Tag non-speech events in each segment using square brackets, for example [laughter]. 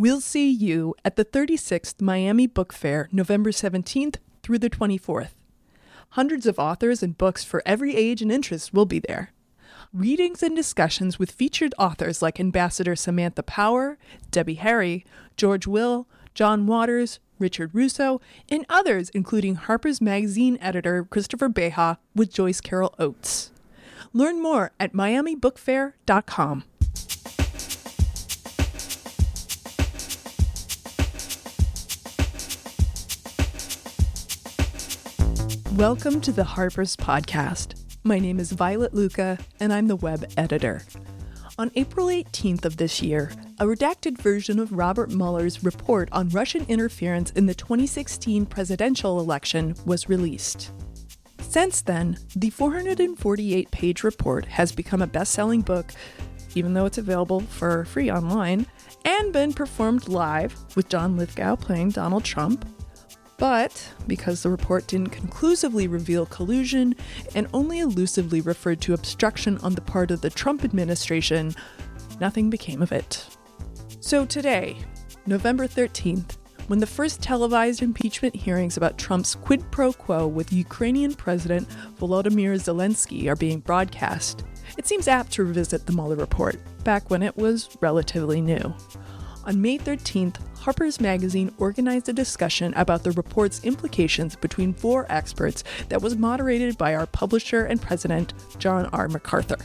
We'll see you at the 36th Miami Book Fair, November 17th through the 24th. Hundreds of authors and books for every age and interest will be there. Readings and discussions with featured authors like Ambassador Samantha Power, Debbie Harry, George Will, John Waters, Richard Russo, and others, including Harper's Magazine editor Christopher Beha with Joyce Carol Oates. Learn more at miamibookfair.com. Welcome to the Harper's Podcast. My name is Violet Lucca, and I'm the web editor. On April 18th of this year, a redacted version of Robert Mueller's report on Russian interference in the 2016 presidential election was released. Since then, the 448 page report has become a best selling book, even though it's available for free online, and been performed live with John Lithgow playing Donald Trump. But because the report didn't conclusively reveal collusion and only elusively referred to obstruction on the part of the Trump administration, nothing became of it. So today, November 13th, when the first televised impeachment hearings about Trump's quid pro quo with Ukrainian President Volodymyr Zelensky are being broadcast, it seems apt to revisit the Mueller report, back when it was relatively new. On May 13th, Harper's Magazine organized a discussion about the report's implications between four experts that was moderated by our publisher and president, John R. MacArthur.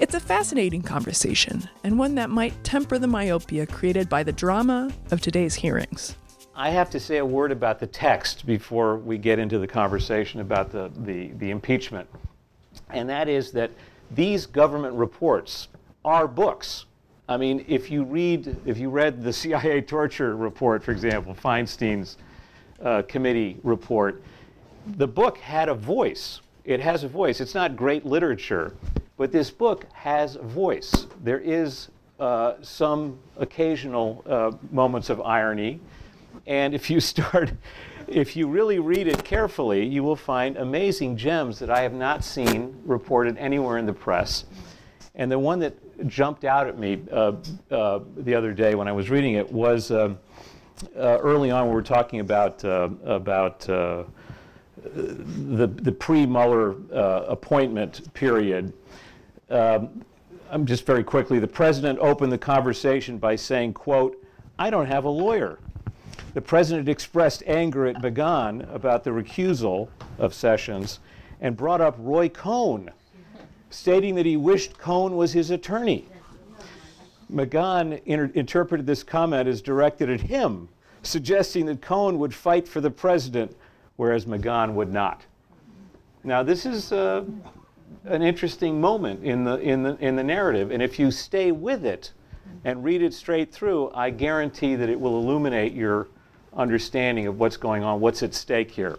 It's a fascinating conversation, and one that might temper the myopia created by the drama of today's hearings. I have to say a word about the text before we get into the conversation about the, the, the impeachment. And that is that these government reports are books. I mean, if you read, if you read the CIA torture report, for example, Feinstein's uh, committee report, the book had a voice. It has a voice. It's not great literature, but this book has a voice. There is uh, some occasional uh, moments of irony. And if you [laughs] start, if you really read it carefully, you will find amazing gems that I have not seen reported anywhere in the press. And the one that jumped out at me uh, uh, the other day when I was reading it was uh, uh early on we were talking about uh, about uh, the the pre-Mueller appointment period, um, I'm just very quickly, the president opened the conversation by saying, quote, I don't have a lawyer. The president expressed anger at McGahn about the recusal of Sessions and brought up Roy Cohn, stating that he wished Cohn was his attorney. McGahn inter- interpreted this comment as directed at him, suggesting that Cohn would fight for the president, whereas McGahn would not. Now, this is uh, an interesting moment in the, in, the, in the narrative. And if you stay with it and read it straight through, I guarantee that it will illuminate your understanding of what's going on, what's at stake here.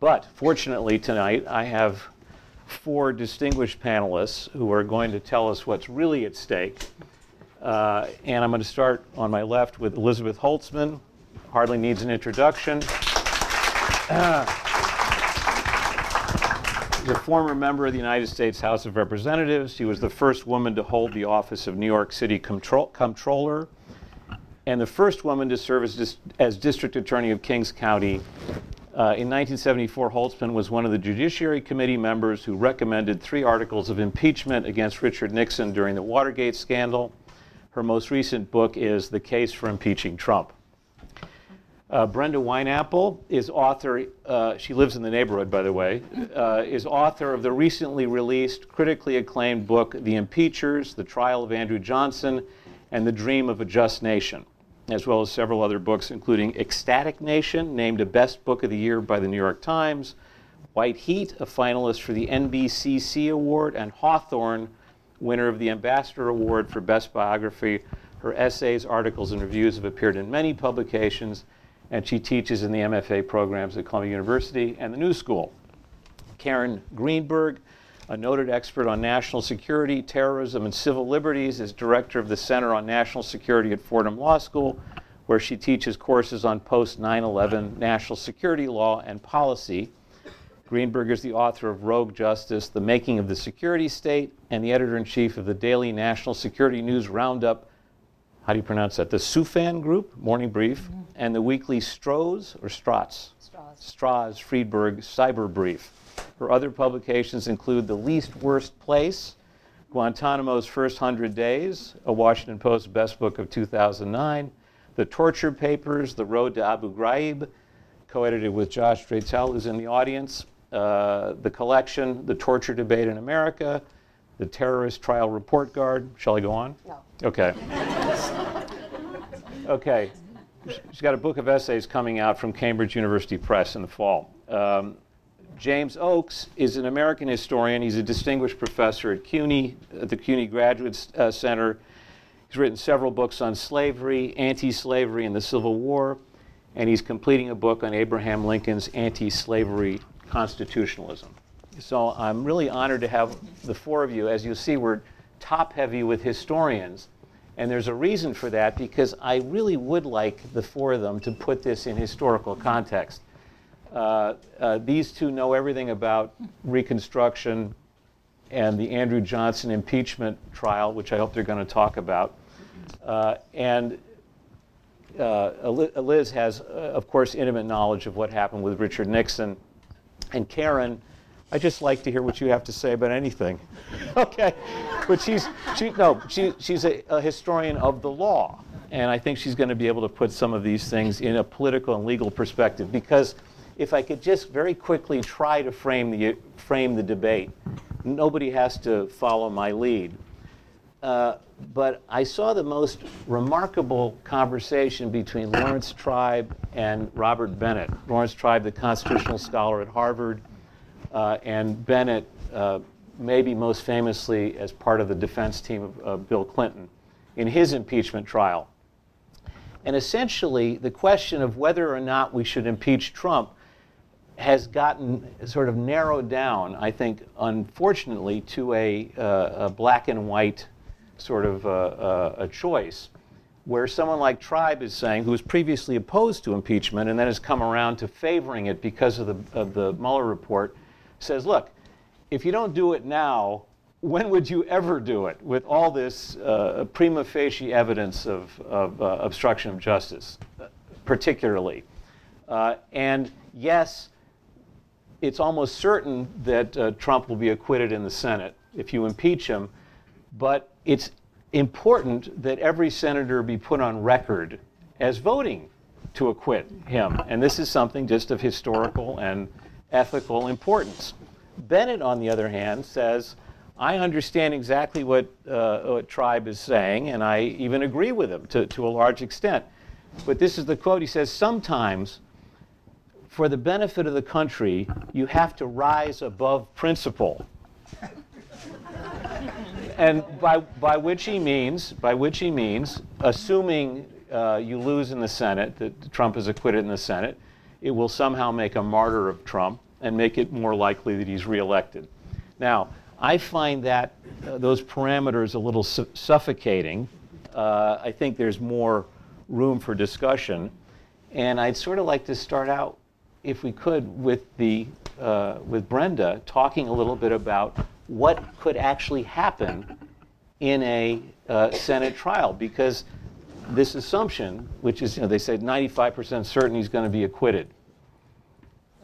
But fortunately, tonight I have four distinguished panelists who are going to tell us what's really at stake. Uh, and I'm going to start on my left with Elizabeth Holtzman, hardly needs an introduction. A former member of the United States House of Representatives. She was the first woman to hold the office of New York City Comptroller and the first woman to serve as, dis- as District Attorney of Kings County. Uh, in 1974, Holtzman was one of the Judiciary Committee members who recommended three articles of impeachment against Richard Nixon during the Watergate scandal. Her most recent book is The Case for Impeaching Trump. Uh, Brenda Wineapple is author, uh, she lives in the neighborhood, by the way, uh, is author of the recently released, critically acclaimed book, The Impeachers The Trial of Andrew Johnson and the Dream of a Just Nation, as well as several other books, including Ecstatic Nation, named a Best Book of the Year by the New York Times, White Heat, a finalist for the NBCC Award, and Hawthorne, winner of the Ambassador Award for Best Biography. Her essays, articles, and reviews have appeared in many publications and she teaches in the MFA programs at Columbia University and the New School. Karen Greenberg, a noted expert on national security, terrorism, and civil liberties, is director of the Center on National Security at Fordham Law School, where she teaches courses on post 9 11 national security law and policy. Greenberg is the author of Rogue Justice The Making of the Security State and the editor in chief of the daily National Security News Roundup how do you pronounce that? The Soufan Group, Morning Brief, mm-hmm. and the weekly Stroh's or Strauss? Strauss. Strauss Friedberg Cyber Brief. Her other publications include The Least Worst Place, Guantanamo's First Hundred Days, a Washington Post Best Book of 2009, The Torture Papers, The Road to Abu Ghraib, co edited with Josh Dratel, who's in the audience, uh, The Collection, The Torture Debate in America, The Terrorist Trial Report Card. Shall I go on? No. Okay. okay. She's got a book of essays coming out from Cambridge University Press in the fall. Um, James Oakes is an American historian. He's a distinguished professor at CUNY, at the CUNY Graduate uh, Center. He's written several books on slavery, anti slavery, and the Civil War, and he's completing a book on Abraham Lincoln's anti slavery constitutionalism. So I'm really honored to have the four of you. As you see, we're top heavy with historians. And there's a reason for that because I really would like the four of them to put this in historical context. Uh, uh, these two know everything about Reconstruction and the Andrew Johnson impeachment trial, which I hope they're going to talk about. Uh, and uh, Liz has, uh, of course, intimate knowledge of what happened with Richard Nixon. And Karen, I just like to hear what you have to say about anything. [laughs] okay, but she's she no she she's a, a historian of the law, and I think she's going to be able to put some of these things in a political and legal perspective because if I could just very quickly try to frame the, frame the debate, nobody has to follow my lead. Uh, but I saw the most remarkable conversation between Laurence Tribe and Robert Bennett. Laurence Tribe, the constitutional scholar at Harvard, uh, and Bennett, uh, maybe most famously as part of the defense team of Bill Clinton in his impeachment trial. And essentially, the question of whether or not we should impeach Trump has gotten sort of narrowed down, I think, unfortunately, to a, uh, a black and white sort of uh, uh, a choice, where someone like Tribe is saying, who was previously opposed to impeachment and then has come around to favoring it because of the, of the Mueller report, says, look, if you don't do it now, when would you ever do it with all this uh, prima facie evidence of, of uh, obstruction of justice, particularly? Uh, and yes, it's almost certain that uh, Trump will be acquitted in the Senate if you impeach him, but it's important that every senator be put on record as voting to acquit him. And this is something just of historical and ethical importance. Bennett, on the other hand, says, I understand exactly what, uh, what Tribe is saying, and I even agree with him to, to a large extent. But this is the quote he says, Sometimes for the benefit of the country, you have to rise above principle. and by, by which he means, by which he means, assuming uh, you lose in the Senate, that Trump is acquitted in the Senate, it will somehow make a martyr of Trump and make it more likely that he's reelected. Now, I find that uh, those parameters a little su- suffocating. Uh, I think there's more room for discussion. And I'd sort of like to start out if we could, with, the, uh, with Brenda, talking a little bit about what could actually happen in a uh, Senate trial. Because this assumption, which is, you know, they said 95% certain he's going to be acquitted.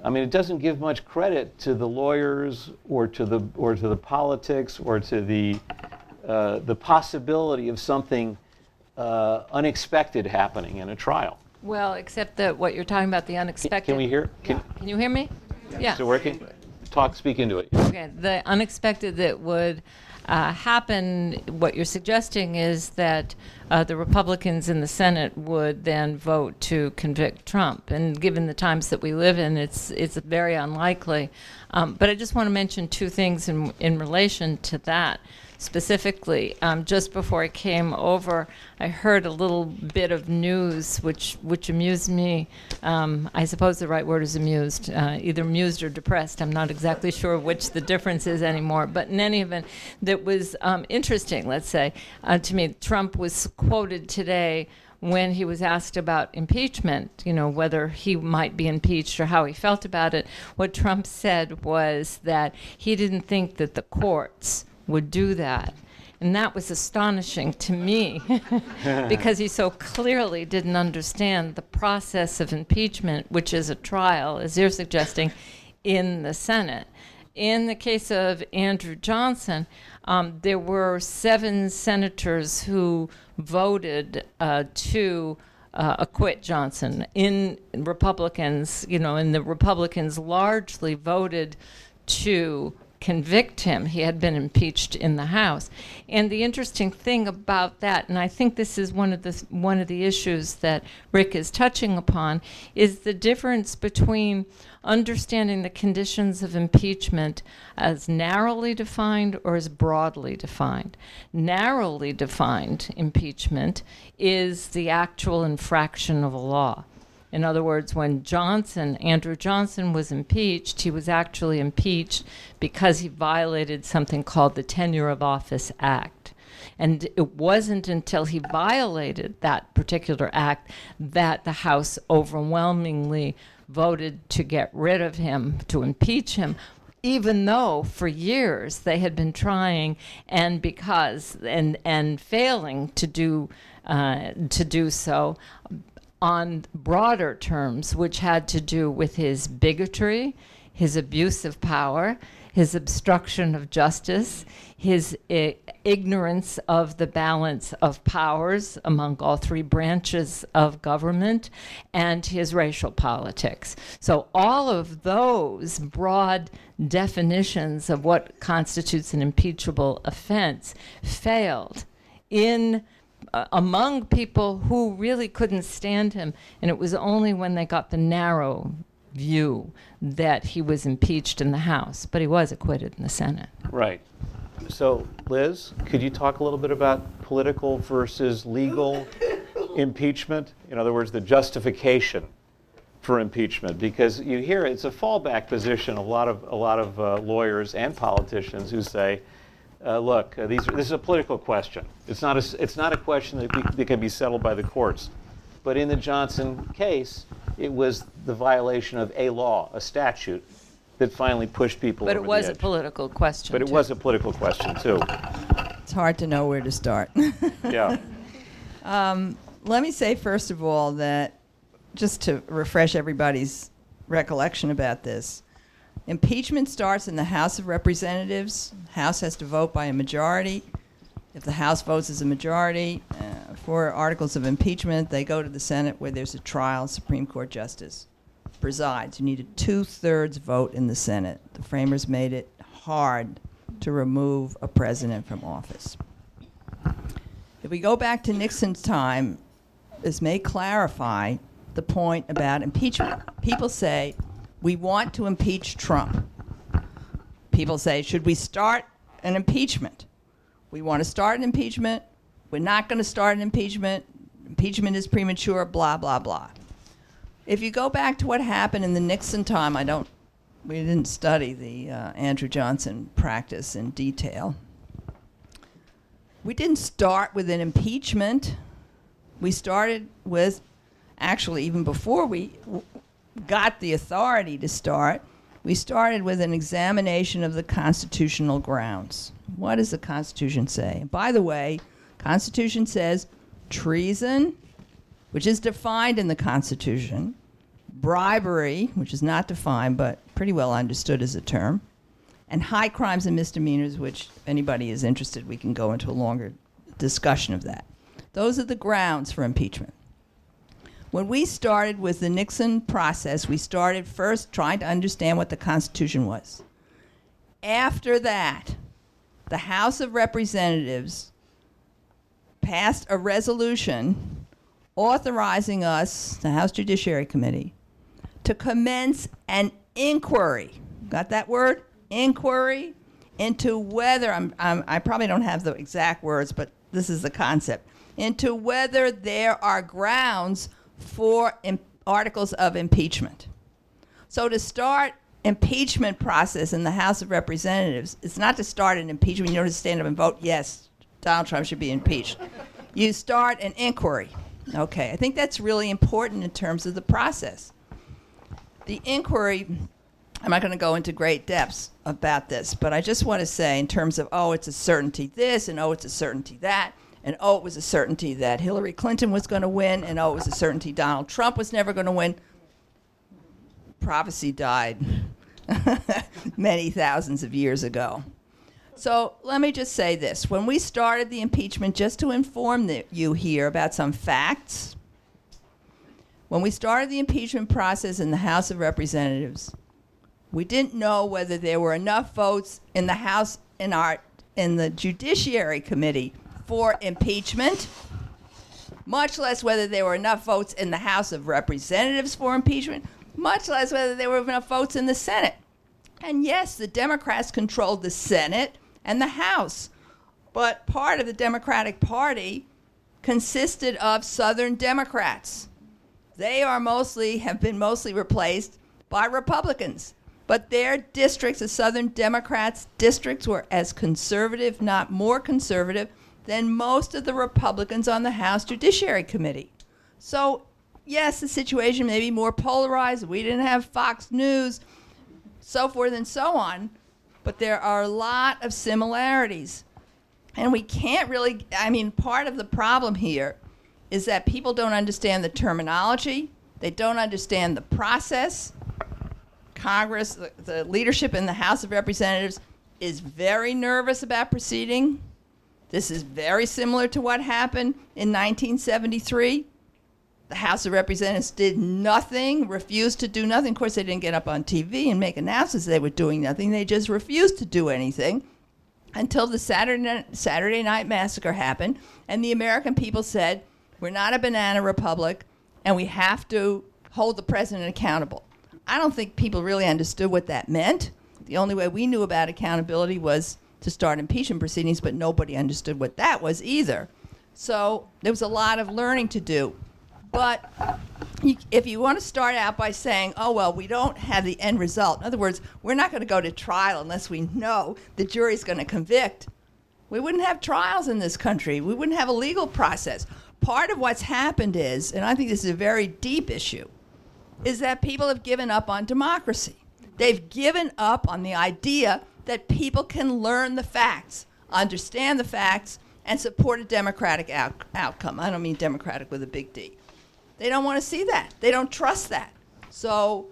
I mean, it doesn't give much credit to the lawyers or to the, or to the politics or to the, uh, the possibility of something uh, unexpected happening in a trial. Well, except that what you're talking about, the unexpected. Can we hear? Can, Can you hear me? Yeah. Is it working? Talk, speak into it. Okay. The unexpected that would uh, happen, what you're suggesting is that uh, the Republicans in the Senate would then vote to convict Trump. And given the times that we live in, it's it's very unlikely. Um, but I just want to mention two things in in relation to that specifically. Um, just before I came over, I heard a little bit of news which which amused me. Um, I suppose the right word is amused, uh, either amused or depressed. I'm not exactly sure which the difference is anymore. But in any event, that was um, interesting. Let's say uh, to me, Trump was quoted today when he was asked about impeachment, you know, whether he might be impeached or how he felt about it, what Trump said was that he didn't think that the courts would do that. And that was astonishing to me [laughs] because he so clearly didn't understand the process of impeachment, which is a trial, as you're suggesting, in the Senate. In the case of Andrew Johnson, um, there were seven senators who voted uh, to uh, acquit Johnson. In Republicans, you know, and the Republicans largely voted to convict him. He had been impeached in the House. And the interesting thing about that, and I think this is one of the one of the issues that Rick is touching upon, is the difference between understanding the conditions of impeachment as narrowly defined or as broadly defined. Narrowly defined impeachment is the actual infraction of a law. In other words, when Johnson, Andrew Johnson, was impeached, he was actually impeached because he violated something called the Tenure of Office Act. And it wasn't until he violated that particular act that the House overwhelmingly voted to get rid of him, to impeach him, even though for years they had been trying and because and and failing to do uh, to do so on broader terms, which had to do with his bigotry, his abuse of power, his obstruction of justice, his I- ignorance of the balance of powers among all three branches of government, and his racial politics. So, all of those broad definitions of what constitutes an impeachable offense failed in uh, among people who really couldn't stand him. And it was only when they got the narrow view that he was impeached in the House, but he was acquitted in the Senate. Right. So, Liz, could you talk a little bit about political versus legal impeachment? In other words, the justification for impeachment, because you hear it's a fallback position. A lot of a lot of uh, lawyers and politicians who say, uh, "Look, uh, these, this is a political question. It's not a it's not a question that, be, that can be settled by the courts." But in the Johnson case, it was the violation of a law, a statute, that finally pushed people. But over it was the a political question. But it was a political question too. It's hard to know where to start. [laughs] Yeah. Let me say, first of all, that just to refresh everybody's recollection about this, impeachment starts in the House of Representatives. House has to vote by a majority. If the House votes as a majority uh, for articles of impeachment, they go to the Senate where there's a trial. Supreme Court justice presides. You need a two thirds vote in the Senate. The framers made it hard to remove a president from office. If we go back to Nixon's time, this may clarify the point about impeachment. People say, we want to impeach Trump. People say, should we start an impeachment? We want to start an impeachment. We're not going to start an impeachment. Impeachment is premature, blah, blah, blah. If you go back to what happened in the Nixon time, I don't, we didn't study the uh, Andrew Johnson practice in detail. We didn't start with an impeachment. We started with, actually, even before we got the authority to start, we started with an examination of the constitutional grounds. What does the Constitution say? By the way, Constitution says treason, which is defined in the Constitution, bribery, which is not defined but pretty well understood as a term, and high crimes and misdemeanors, which, if anybody is interested, we can go into a longer discussion of that. Those are the grounds for impeachment. When we started with the Nixon process, we started first trying to understand what the Constitution was. After that, the House of Representatives passed a resolution authorizing us, the House Judiciary Committee, to commence an inquiry. Got that word? Inquiry into whether, I'm, I'm, I probably don't have the exact words, but this is the concept, into whether there are grounds for im- articles of impeachment. So to start impeachment process in the House of Representatives, it's not to start an impeachment. You don't just stand up and vote, yes, Donald Trump should be impeached. You start an inquiry. Okay, I think that's really important in terms of the process. The inquiry I'm not going to go into great depths about this, but I just want to say, in terms of, oh, it's a certainty this, and oh, it's a certainty that, and oh, it was a certainty that Hillary Clinton was going to win, and oh, it was a certainty Donald Trump was never going to win. Prophecy died [laughs] many thousands of years ago. So let me just say this. When we started the impeachment, just to inform the, you here about some facts, when we started the impeachment process in the House of Representatives, we didn't know whether there were enough votes in the House in our in the Judiciary Committee for impeachment, much less whether there were enough votes in the House of Representatives for impeachment, much less whether there were enough votes in the Senate. And yes, the Democrats controlled the Senate and the House, but part of the Democratic Party consisted of Southern Democrats. They are mostly have been mostly replaced by Republicans. But their districts, the Southern Democrats' districts, were as conservative, not more conservative, than most of the Republicans on the House Judiciary Committee. So, yes, the situation may be more polarized. We didn't have Fox News, so forth and so on, but there are a lot of similarities. And we can't really, I mean, part of the problem here is that people don't understand the terminology, they don't understand the process. Congress, the, the leadership in the House of Representatives is very nervous about proceeding. This is very similar to what happened in 1973. The House of Representatives did nothing, refused to do nothing. Of course, they didn't get up on TV and make announcements they were doing nothing. They just refused to do anything until the Saturday, Saturday Night Massacre happened, and the American people said, We're not a banana republic, and we have to hold the president accountable. I don't think people really understood what that meant. The only way we knew about accountability was to start impeachment proceedings, but nobody understood what that was either. So there was a lot of learning to do. But if you want to start out by saying, oh, well, we don't have the end result, in other words, we're not going to go to trial unless we know the jury's going to convict, we wouldn't have trials in this country. We wouldn't have a legal process. Part of what's happened is, and I think this is a very deep issue, is that people have given up on democracy. They've given up on the idea that people can learn the facts, understand the facts, and support a democratic out- outcome. I don't mean democratic with a big D. They don't want to see that. They don't trust that. So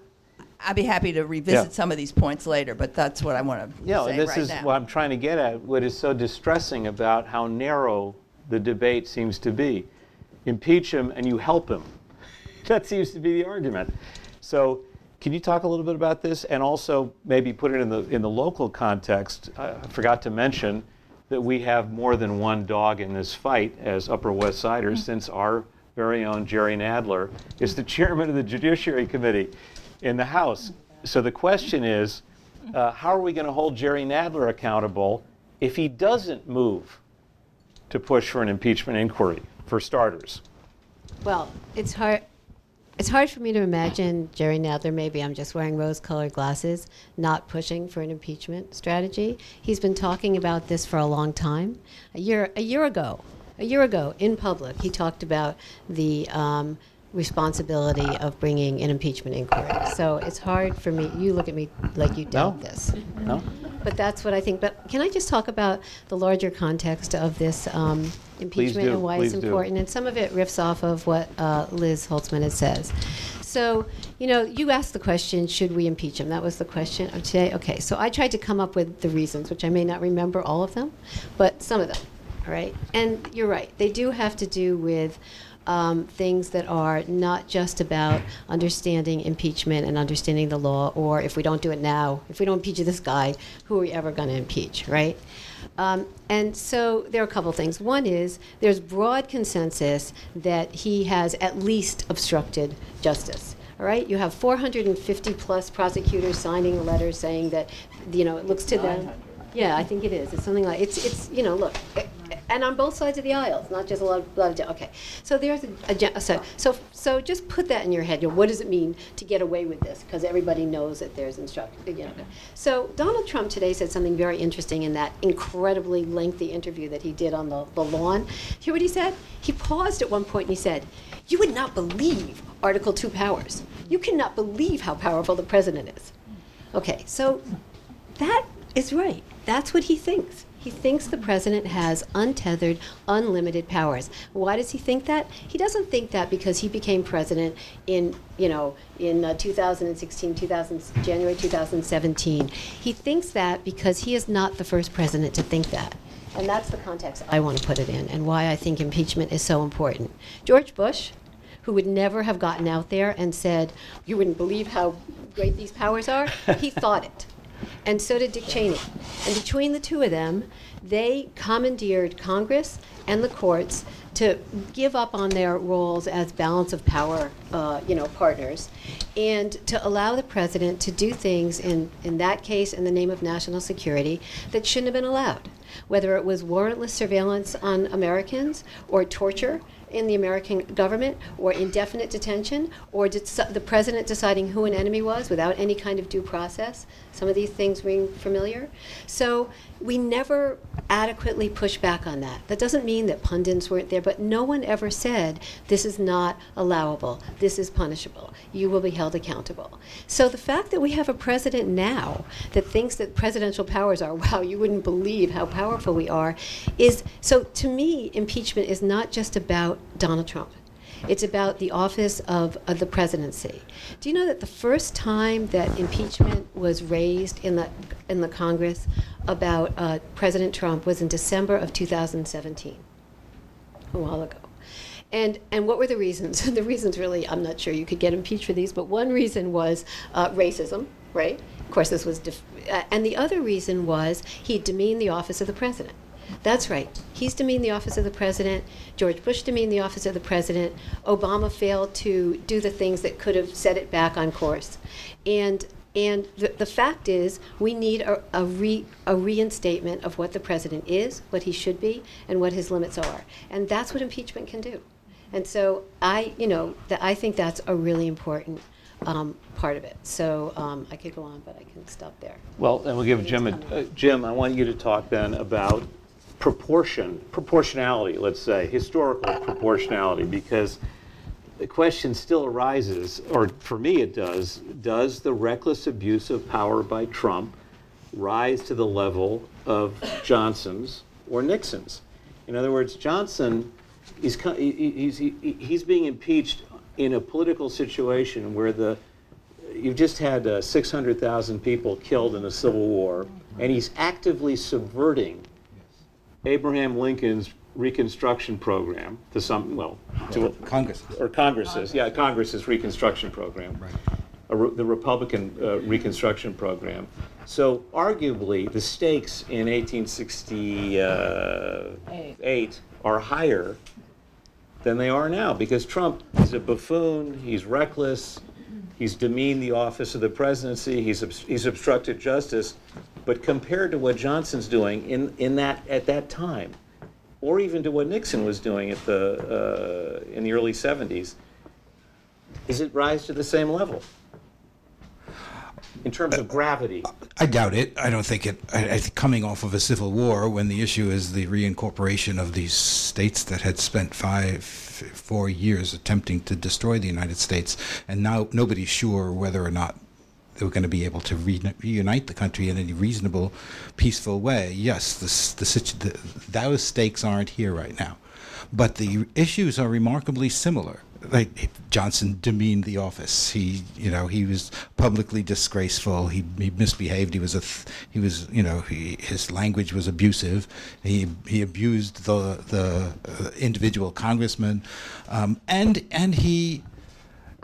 I'd be happy to revisit Yeah. some of these points later, but that's what I want to Yeah, say this right is now. what I'm trying to get at. What is so distressing about how narrow the debate seems to be. Impeach him and you help him. [laughs] that seems to be the argument. So, can you talk a little bit about this and also maybe put it in the in the local context? I forgot to mention that we have more than one dog in this fight as Upper West Siders, since our very own Jerry Nadler is the chairman of the Judiciary Committee in the House. So the question is, uh, how are we going to hold Jerry Nadler accountable if he doesn't move to push for an impeachment inquiry, for starters? Well, it's hard. It's hard for me to imagine Jerry Nadler. Maybe I'm just wearing rose-colored glasses, not pushing for an impeachment strategy. He's been talking about this for a long time. A year, a year ago, a year ago, in public, he talked about the um, responsibility of bringing an impeachment inquiry. So it's hard for me. You look at me like you doubt No. this. No? But that's what I think. But can I just talk about the larger context of this um, impeachment do, and why it's do. important? And some of it riffs off of what uh, Liz Holtzman has says. So, you know, you asked the question, should we impeach him? That was the question of today. Okay, so I tried to come up with the reasons, which I may not remember all of them, but some of them. All right, and you're right. They do have to do with um, things that are not just about understanding impeachment and understanding the law, or if we don't do it now, if we don't impeach this guy, who are we ever going to impeach, right? Um, and so there are a couple things. One is there's broad consensus that he has at least obstructed justice. All right, you have 450 plus prosecutors signing a letter saying that, you know, it looks to them. Yeah, I think it is. It's something like it's it's you know look, and on both sides of the aisle. It's not just a lot of, lot of okay. So there's a, a so so so just put that in your head. You know, what does it mean to get away with this? Because everybody knows that there's instruct. You know. Mm-hmm. So Donald Trump today said something very interesting in that incredibly lengthy interview that he did on the, the lawn. Hear what he said? He paused at one point and he said, "You would not believe Article Two powers. You cannot believe how powerful the president is." Okay, so that is right. That's what he thinks. He thinks the president has untethered, unlimited powers. Why does he think that? He doesn't think that because he became president in, you know, in uh, 2016, 2000, January 2017. He thinks that because he is not the first president to think that. And that's the context I want to put it in and why I think impeachment is so important. George Bush, who would never have gotten out there and said, You wouldn't believe how great these powers are, he [laughs] thought it and so did Dick Cheney. And between the two of them, they commandeered Congress and the courts to give up on their roles as balance of power, uh, you know, partners, and to allow the president to do things in, in that case in the name of national security that shouldn't have been allowed, whether it was warrantless surveillance on Americans or torture in the American government, or indefinite detention, or the president deciding who an enemy was without any kind of due process. Some of these things ring familiar. So we never adequately push back on that. That doesn't mean that pundits weren't there, but no one ever said this is not allowable, this is punishable, you will be held accountable. So the fact that we have a president now that thinks that presidential powers are, [laughs] wow, you wouldn't believe how powerful we are, is so to me, impeachment is not just about Donald Trump. It's about the office of, of, the presidency. Do you know that the first time that impeachment was raised in the in the Congress about uh, President Trump was in December of 2017, a while ago. And, and what were the reasons? [laughs] the reasons really, I'm not sure you could get impeached for these, but one reason was uh, racism, right? Of course, this was, def- uh, and the other reason was he demeaned the office of the president. That's right. He's demeaned the office of the president. George Bush demeaned the office of the president. Obama failed to do the things that could have set it back on course. And and the, the fact is, we need a, a, re, a reinstatement of what the president is, what he should be, and what his limits are. And that's what impeachment can do. And so I, you know, the, I think that's a really important um, part of it. So um, I could go on, but I can stop there. Well, and we'll give Jim, a, uh, Jim, I want you to talk then about proportion, proportionality, let's say, historical proportionality, because the question still arises, or for me it does, does the reckless abuse of power by Trump rise to the level of Johnson's or Nixon's? In other words, Johnson, he's, he's, he's being impeached in a political situation where the you've just had uh, 600,000 people killed in a civil war, and he's actively subverting Abraham Lincoln's Reconstruction program to some, well, to Congress. or Congress's, yeah, Congress's Reconstruction program, Right. the Republican uh, Reconstruction program. So arguably, the stakes in 1868 are higher than they are now because Trump is a buffoon, he's reckless, he's demeaned the office of the presidency, he's, he's obstructed justice. But compared to what Johnson's doing in, in that, at that time, or even to what Nixon was doing at the, uh, in the early 70s, does it rise to the same level? in terms of gravity? I doubt it. I don't think it. I, I coming off of a civil war, when the issue is the reincorporation of these states that had spent five, four years attempting to destroy the United States, and now nobody's sure whether or not they were going to be able to reunite the country in any reasonable, peaceful way. Yes, the, the, the, those stakes aren't here right now, but the issues are remarkably similar. Like Johnson demeaned the office. He, you know, he was publicly disgraceful. He, he misbehaved. He was a, th- he was, you know, he, his language was abusive. He he abused the the uh, individual congressman, um, and and he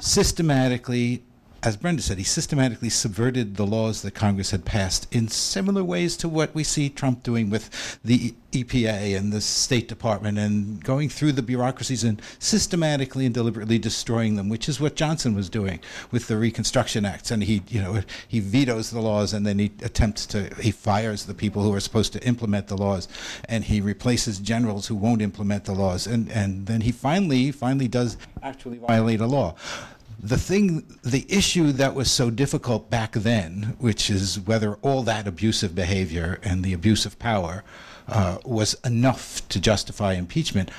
systematically as Brenda said, he systematically subverted the laws that Congress had passed in similar ways to what we see Trump doing with the EPA and the State Department and going through the bureaucracies and systematically and deliberately destroying them, which is what Johnson was doing with the Reconstruction Acts. And he, you know, he vetoes the laws and then he attempts to, he fires the people who are supposed to implement the laws and he replaces generals who won't implement the laws. And, and then he finally, finally does actually violate a law the thing, the issue that was so difficult back then, which is whether all that abusive behavior and the abuse of power uh, was enough to justify impeachment,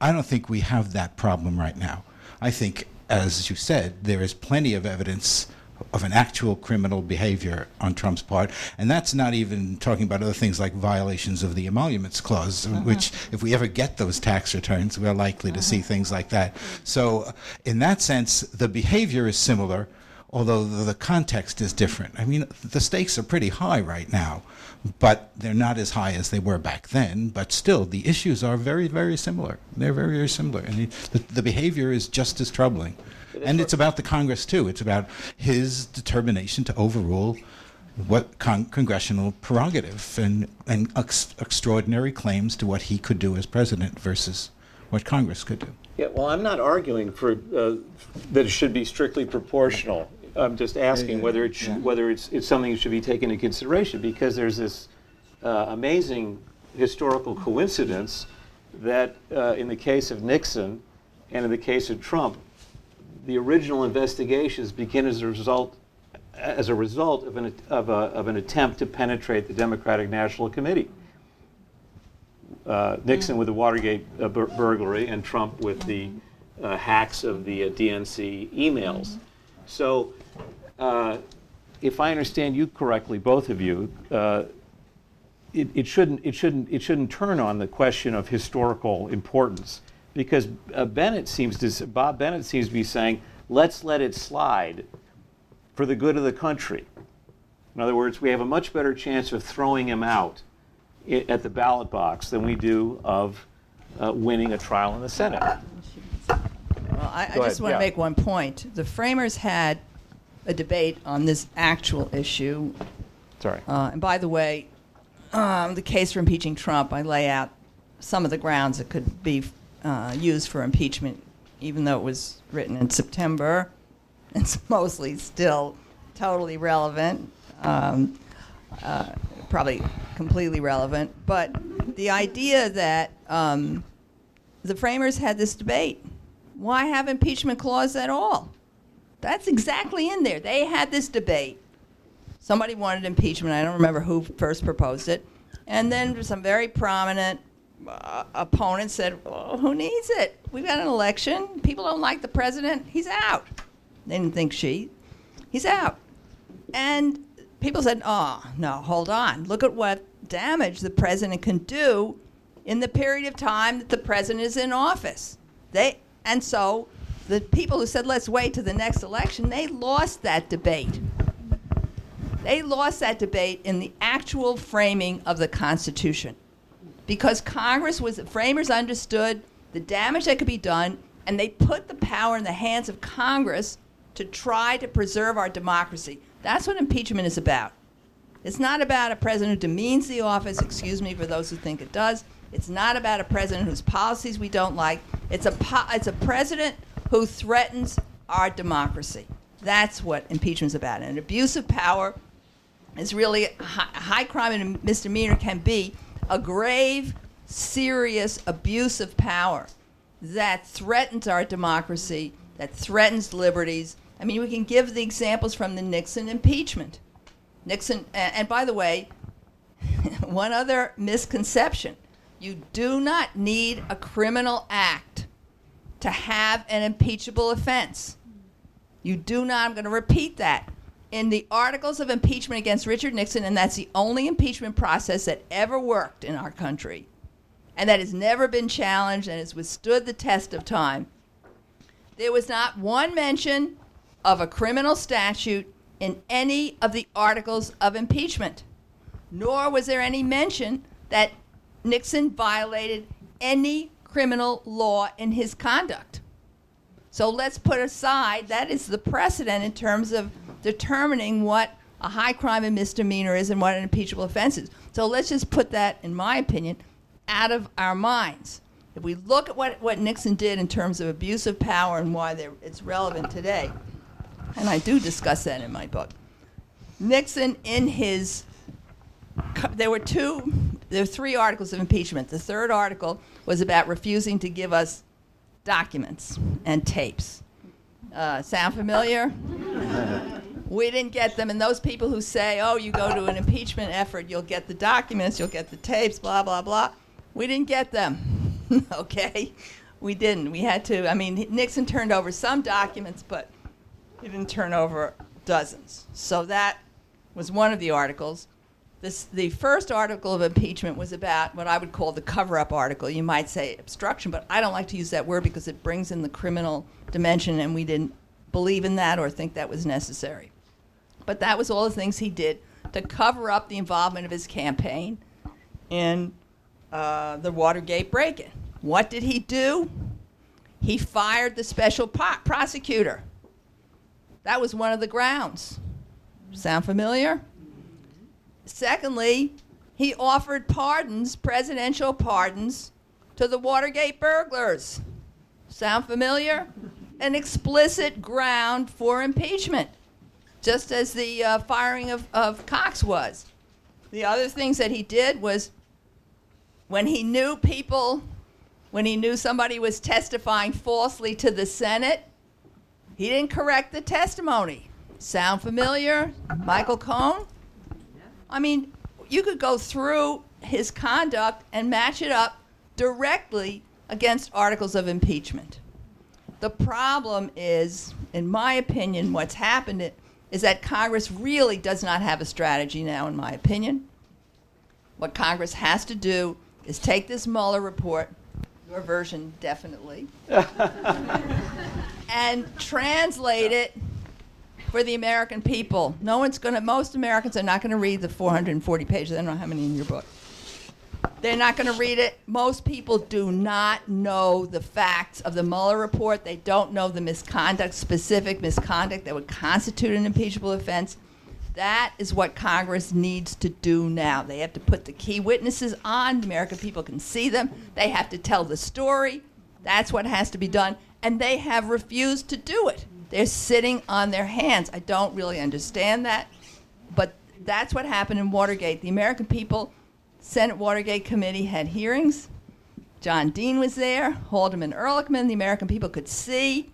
I don't think we have that problem right now. I think, as you said, there is plenty of evidence of an actual criminal behavior on Trump's part, and that's not even talking about other things like violations of the emoluments clause, uh-huh. which if we ever get those tax returns, we're likely to uh-huh. see things like that. So, in that sense, the behavior is similar, although the context is different. I mean, the stakes are pretty high right now, but they're not as high as they were back then. But still, the issues are very, very similar. They're very, very similar, and the, the behavior is just as troubling. And it's about the Congress too. It's about his determination to overrule what con- congressional prerogative and and ex- extraordinary claims to what he could do as president versus what Congress could do. Yeah, well, I'm not arguing for uh, that it should be strictly proportional. I'm just asking whether it should, yeah. whether it's, it's something that should be taken into consideration because there's this uh, amazing historical coincidence that uh, in the case of Nixon and in the case of Trump, the original investigations begin as a result as a result of an, of, a, of an attempt to penetrate the Democratic National Committee. Uh, Nixon with the Watergate uh, bur- burglary and Trump with the uh, hacks of the uh, DNC emails. So uh, if I understand you correctly, both of you, uh, it, it, shouldn't, it, shouldn't, it shouldn't turn on the question of historical importance because uh, Bennett seems to, Bob Bennett seems to be saying, let's let it slide for the good of the country. In other words, we have a much better chance of throwing him out at the ballot box than we do of uh, winning a trial in the Senate. Well, I, I just want to yeah. make one point. The framers had a debate on this actual issue. Sorry. Uh, and by the way, um, the case for impeaching Trump, I lay out some of the grounds that could be uh, used for impeachment, even though it was written in September. [laughs] It's mostly still totally relevant, um, uh, probably completely relevant. But the idea that um, the framers had this debate why have impeachment clause at all? That's exactly in there. They had this debate. Somebody wanted impeachment. I don't remember who first proposed it. And then some very prominent uh, opponents said, well, Who needs it? We've got an election. People don't like the president. He's out. They didn't think she. He's out. And people said, Oh, no, hold on. Look at what damage the president can do in the period of time that the president is in office. They, and so the people who said, let's wait to the next election, they lost that debate. They lost that debate in the actual framing of the Constitution. Because Congress was, framers understood the damage that could be done, and they put the power in the hands of Congress to try to preserve our democracy. That's what impeachment is about. It's not about a president who demeans the office, excuse me for those who think it does. It's not about a president whose policies we don't like. It's a, po- it's a president who threatens our democracy. That's what impeachment is about. And abuse of power is really a high crime and misdemeanor can be a grave, serious abuse of power that threatens our democracy, that threatens liberties. I mean, we can give the examples from the Nixon impeachment. Nixon, and, by the way, [laughs] one other misconception you do not need a criminal act to have an impeachable offense. You do not, I'm going to repeat that. In the articles of impeachment against Richard Nixon, and that's the only impeachment process that ever worked in our country, and that has never been challenged and has withstood the test of time, there was not one mention of a criminal statute in any of the articles of impeachment, nor was there any mention that Nixon violated any criminal law in his conduct. So let's put aside that is the precedent in terms of determining what a high crime and misdemeanor is and what an impeachable offense is. So let's just put that, in my opinion, out of our minds. If we look at what, what Nixon did in terms of abuse of power and why it's relevant today, and I do discuss that in my book, Nixon, in his, there were two, there were three articles of impeachment. The third article was about refusing to give us documents and tapes. Uh, sound familiar? [laughs] we didn't get them, and those people who say, oh, you go to an impeachment effort, you'll get the documents, you'll get the tapes, blah, blah, blah, we didn't get them. [laughs] okay? We didn't. We had to, I mean, Nixon turned over some documents, but he didn't turn over dozens. So that was one of the articles. This, the first article of impeachment was about what I would call the cover up article. You might say obstruction, but I don't like to use that word because it brings in the criminal dimension, and we didn't believe in that or think that was necessary. But that was all the things he did to cover up the involvement of his campaign in uh, the Watergate break in. What did he do? He fired the special po- prosecutor. That was one of the grounds. Sound familiar? Secondly, he offered pardons, presidential pardons, to the Watergate burglars. Sound familiar? An explicit ground for impeachment, just as the uh, firing of, of Cox was. The other things that he did was when he knew people, when he knew somebody was testifying falsely to the Senate, he didn't correct the testimony. Sound familiar? Michael Cohen? I mean, you could go through his conduct and match it up directly against articles of impeachment. The problem is, in my opinion, what's happened is that Congress really does not have a strategy now, in my opinion. What Congress has to do is take this Mueller report, your version definitely, [laughs] and translate it for the American people. No one's going to, most Americans are not going to read the 440 pages. I don't know how many in your book. They're not going to read it. Most people do not know the facts of the Mueller report. They don't know the misconduct, specific misconduct that would constitute an impeachable offense. That is what Congress needs to do now. They have to put the key witnesses on. The American people can see them. They have to tell the story. That's what has to be done. And they have refused to do it. They're sitting on their hands. I don't really understand that. But that's what happened in Watergate. The American people, Senate Watergate Committee had hearings. John Dean was there, Haldeman Ehrlichman. The American people could see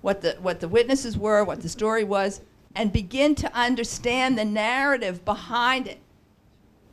what the, what the witnesses were, what the story was, and begin to understand the narrative behind it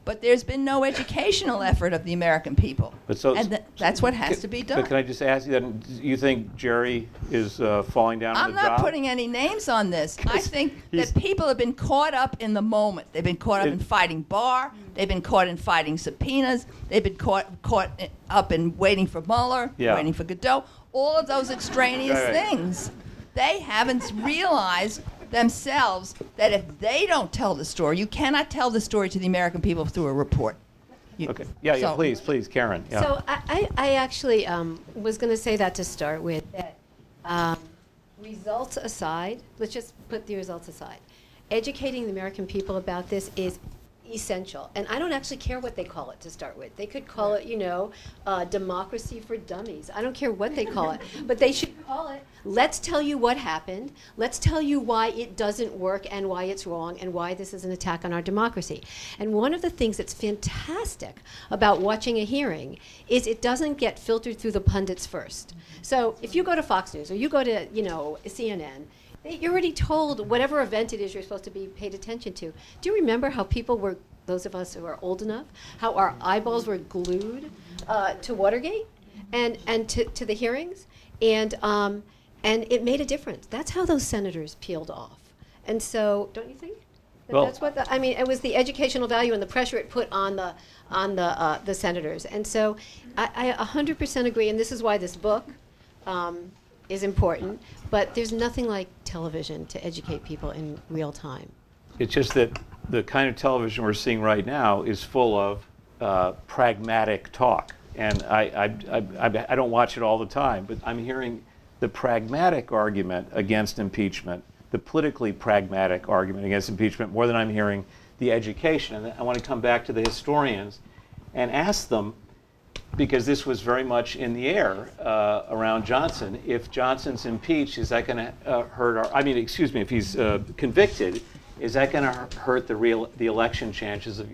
but there's been no educational effort of the American people. But so, and th- that's what has can, to be done. But can I just ask you that you think Jerry is uh, falling down I'm on the not job? putting any names on this. I think that people have been caught up in the moment. They've been caught up It- in fighting Barr. They've been caught in fighting subpoenas. They've been caught caught up in waiting for Mueller, Yeah. waiting for Godot. All of those extraneous Right, right. things. They haven't realized themselves that if they don't tell the story, you cannot tell the story to the American people through a report. You- Okay. Yeah, yeah, so- please, please, Karen. Yeah. So I, I, I actually um, was going to say that to start with. That um, results aside, let's just put the results aside. Educating the American people about this is essential, and I don't actually care what they call it to start with. They could call it, you know, uh, democracy for dummies. I don't care what they call it, but they should call it. Let's tell you what happened. Let's tell you why it doesn't work and why it's wrong and why this is an attack on our democracy. And one of the things that's fantastic about watching a hearing is it doesn't get filtered through the pundits first. So if you go to Fox News or you go to, you know, CNN, you're already told whatever event it is you're supposed to be paid attention to. Do you remember how people were, those of us who are old enough, how our eyeballs were glued uh, to Watergate and, and to, to the hearings? And, um, and it made a difference. That's how those senators peeled off. And so, don't you think? That Well- that's what the, I mean. It was the educational value and the pressure it put on the on the uh, the senators. And so, I, I 100% agree. And this is why this book um, is important. But there's nothing like television to educate people in real time. It's just that the kind of television we're seeing right now is full of uh, pragmatic talk. And I, I, I, I, don't watch it all the time, but I'm hearing the pragmatic argument against impeachment, the politically pragmatic argument against impeachment, more than I'm hearing the education. And I want to come back to the historians and ask them, because this was very much in the air uh, around Johnson. If Johnson's impeached, is that going to uh, hurt our? I mean, excuse me, if he's uh, convicted, is that going to hurt the real the election chances of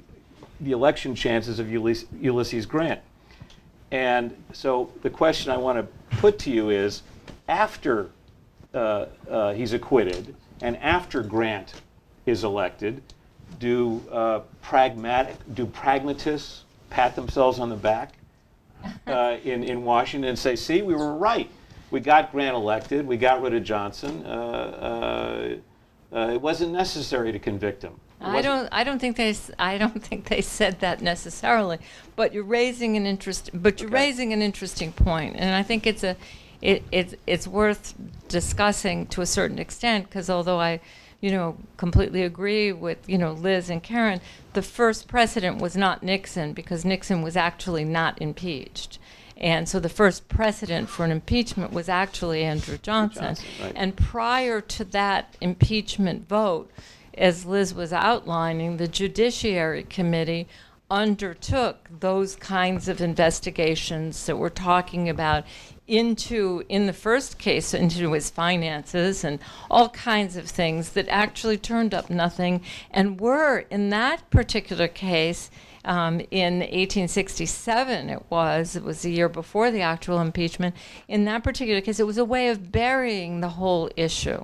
the election chances of Ulysses, Grant? And so the question I want to put to you is, after uh, uh, he's acquitted and after Grant is elected, do uh, pragmatic do pragmatists pat themselves on the back [laughs] uh, in in Washington and say, "See, we were right. We got Grant elected. We got rid of Johnson. Uh, uh, Uh, it wasn't necessary to convict him. I don't. I don't think they. I don't think they [laughs] said that necessarily. But you're raising an interest. But you're Okay. raising an interesting point, and I think it's a. It, it's it's worth discussing to a certain extent because although I, you know, completely agree with you know Liz and Karen, the first precedent was not Nixon because Nixon was actually not impeached. And so the first precedent for an impeachment was actually Andrew Johnson. Johnson, right. And prior to that impeachment vote, as Liz was outlining, the Judiciary Committee undertook those kinds of investigations that we're talking about into, in the first case, into his finances and all kinds of things that actually turned up nothing and were, in that particular case, um, in 1867 it was it was the year before the actual impeachment in that particular case it was a way of burying the whole issue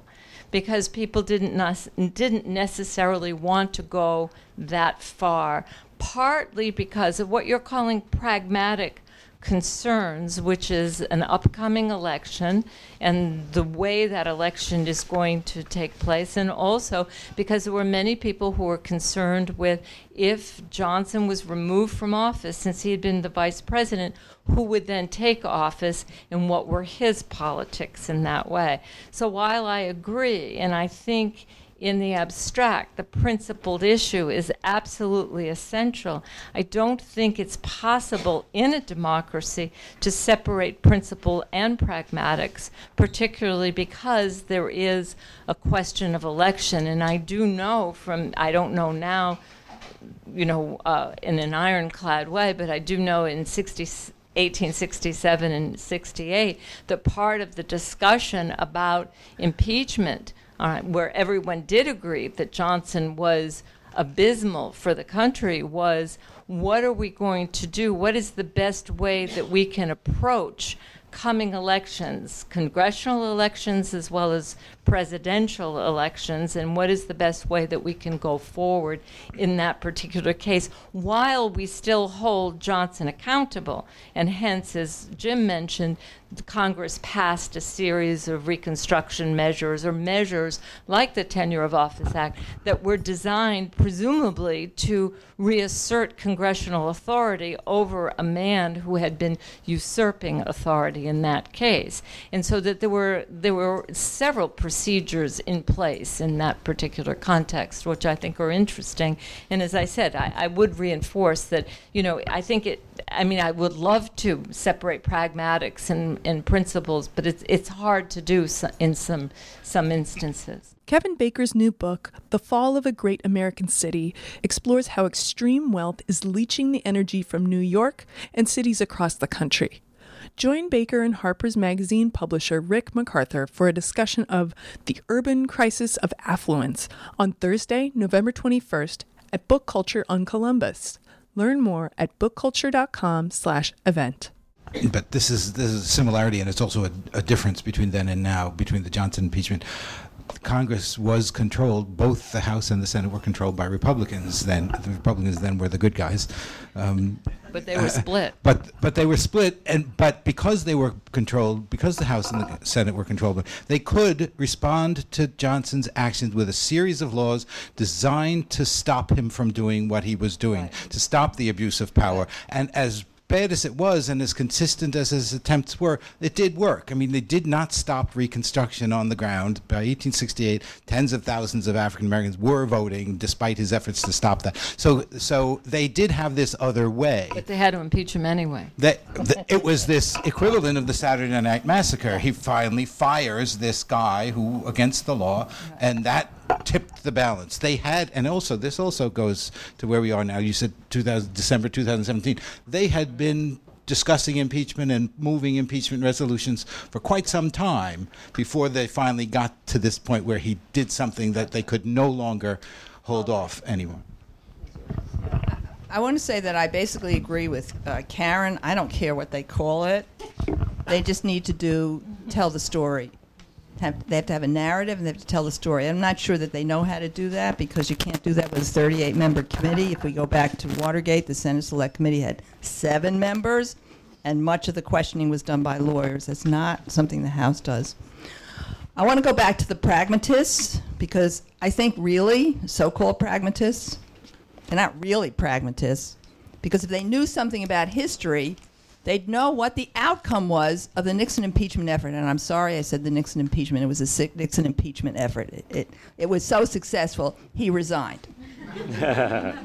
because people didn't nec- didn't necessarily want to go that far partly because of what you're calling pragmatic concerns, which is an upcoming election and the way that election is going to take place, and also because there were many people who were concerned with if Johnson was removed from office, since he had been the vice president, who would then take office and what were his politics in that way. So while I agree, and I think in the abstract, the principled issue is absolutely essential. I don't think it's possible in a democracy to separate principle and pragmatics, particularly because there is a question of election. And I do know from, I don't know now, you know, uh, in an ironclad way, but I do know in 60, 1867 and 68 that part of the discussion about impeachment, uh, where everyone did agree that Johnson was abysmal for the country, was what are we going to do? What is the best way that we can approach coming elections, congressional elections as well as presidential elections, and what is the best way that we can go forward in that particular case while we still hold Johnson accountable. And hence, as Jim mentioned, Congress passed a series of reconstruction measures or measures like the Tenure of Office Act that were designed presumably to reassert congressional authority over a man who had been usurping authority in that case. And so that there were there were several procedures in place in that particular context, which I think are interesting. And as I said, I, I would reinforce that, you know, I think it I mean I would love to separate pragmatics and, and principles, but it's it's hard to do in some some instances. Kevin Baker's new book, The Fall of a Great American City, explores how extreme wealth is leeching the energy from New York and cities across the country. Join Baker and Harper's Magazine publisher Rick MacArthur for a discussion of the urban crisis of affluence on Thursday, November 21st at Book Culture on Columbus. Learn more at bookculture.com/event. But this is this is a similarity, and it's also a, a difference between then and now, between the Johnson impeachment. Congress was controlled; both the House and the Senate were controlled by Republicans. Then the Republicans then were the good guys. Um, But they were split. but but they were split, and but because they were controlled, because the House and the Senate were controlled, they could respond to Johnson's actions with a series of laws designed to stop him from doing what he was doing, to stop the abuse of power. And as bad as it was, and as consistent as his attempts were, it did work. I mean, they did not stop Reconstruction on the ground. By 1868, tens of thousands of African Americans were voting, despite his efforts to stop that. So so they did have this other way But they had to impeach him anyway. that th- it was this equivalent of the Saturday Night Massacre. He finally fires this guy who against the law, and that tipped the balance. They had, and also this also goes to where we are now. You said 2000, December 2017. They had been discussing impeachment and moving impeachment resolutions for quite some time before they finally got to this point where he did something that they could no longer hold off anymore. I want to say that I basically agree with uh, Karen. I don't care what they call it. They just need to do tell the story. Have, they have to have a narrative and they have to tell the story. I'm not sure that they know how to do that because you can't do that with a 38 member committee. If we go back to Watergate, the Senate Select Committee had seven members, and much of the questioning was done by lawyers. That's not something the House does. I want to go back to the pragmatists because I think really so called pragmatists, they're not really pragmatists, because if they knew something about history, they'd know what the outcome was of the Nixon impeachment effort. And I'm sorry I said the Nixon impeachment. It was a sick Nixon impeachment effort. It, it, it was so successful, he resigned. [laughs]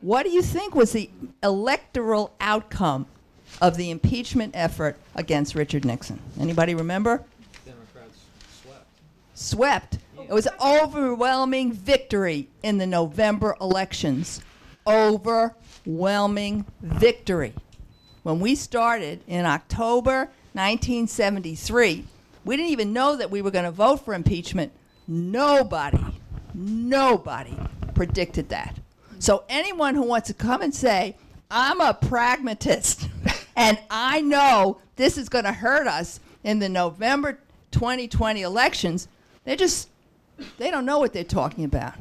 what do you think was the electoral outcome of the impeachment effort against Richard Nixon? Anybody remember? Democrats swept. Swept. It was an overwhelming victory in the November elections. Overwhelming victory. When we started in October 1973, we didn't even know that we were going to vote for impeachment. Nobody, nobody predicted that. So anyone who wants to come and say, I'm a pragmatist [laughs] and I know this is going to hurt us in the November 2020 elections, they just they don't know what they're talking about.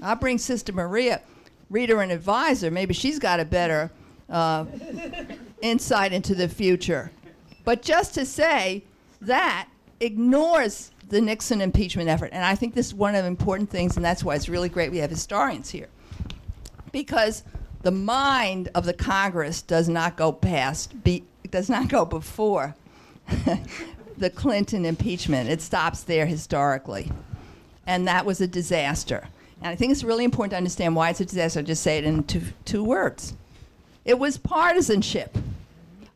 I'll bring Sister Maria, reader and advisor. Maybe she's got a better uh, insight into the future. But just to say that ignores the Nixon impeachment effort. And I think this is one of the important things, and that's why it's really great we have historians here. Because the mind of the Congress does not go past, be, does not go before [laughs] the Clinton impeachment. It stops there historically. And that was a disaster. And I think it's really important to understand why it's a disaster. I'll just say it in two, two words. It was partisanship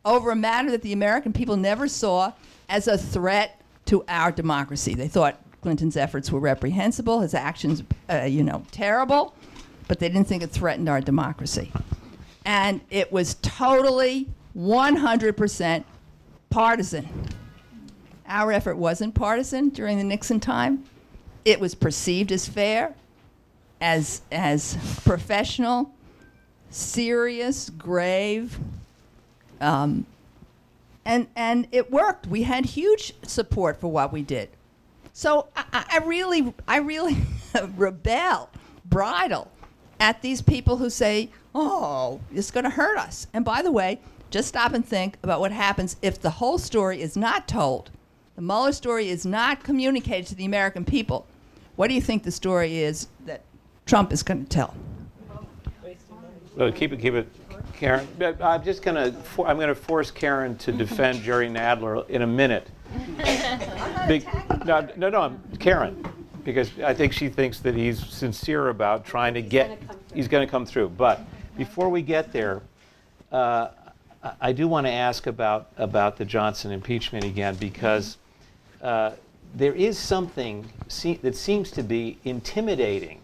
over a matter that the American people never saw as a threat to our democracy. They thought Clinton's efforts were reprehensible, his actions, uh, you know, terrible, but they didn't think it threatened our democracy. And it was totally 100% partisan. Our effort wasn't partisan during the Nixon time. It was perceived as fair, as, as professional, serious, grave, um, and, and it worked. We had huge support for what we did. So I, I really, I really [laughs] rebel, bridle at these people who say, oh, it's going to hurt us. And by the way, just stop and think about what happens if the whole story is not told. The Mueller story is not communicated to the American people. What do you think the story is that Trump is going to tell? Well, keep it, keep it, Karen. I'm just going to, I'm going to force Karen to defend [laughs] Jerry Nadler in a minute. [laughs] Big, no, no, no, I'm Karen, because I think she thinks that he's sincere about trying to get. He's going to come through. But before we get there, uh, I do want to ask about about the Johnson impeachment again because uh, there is something se- that seems to be intimidating,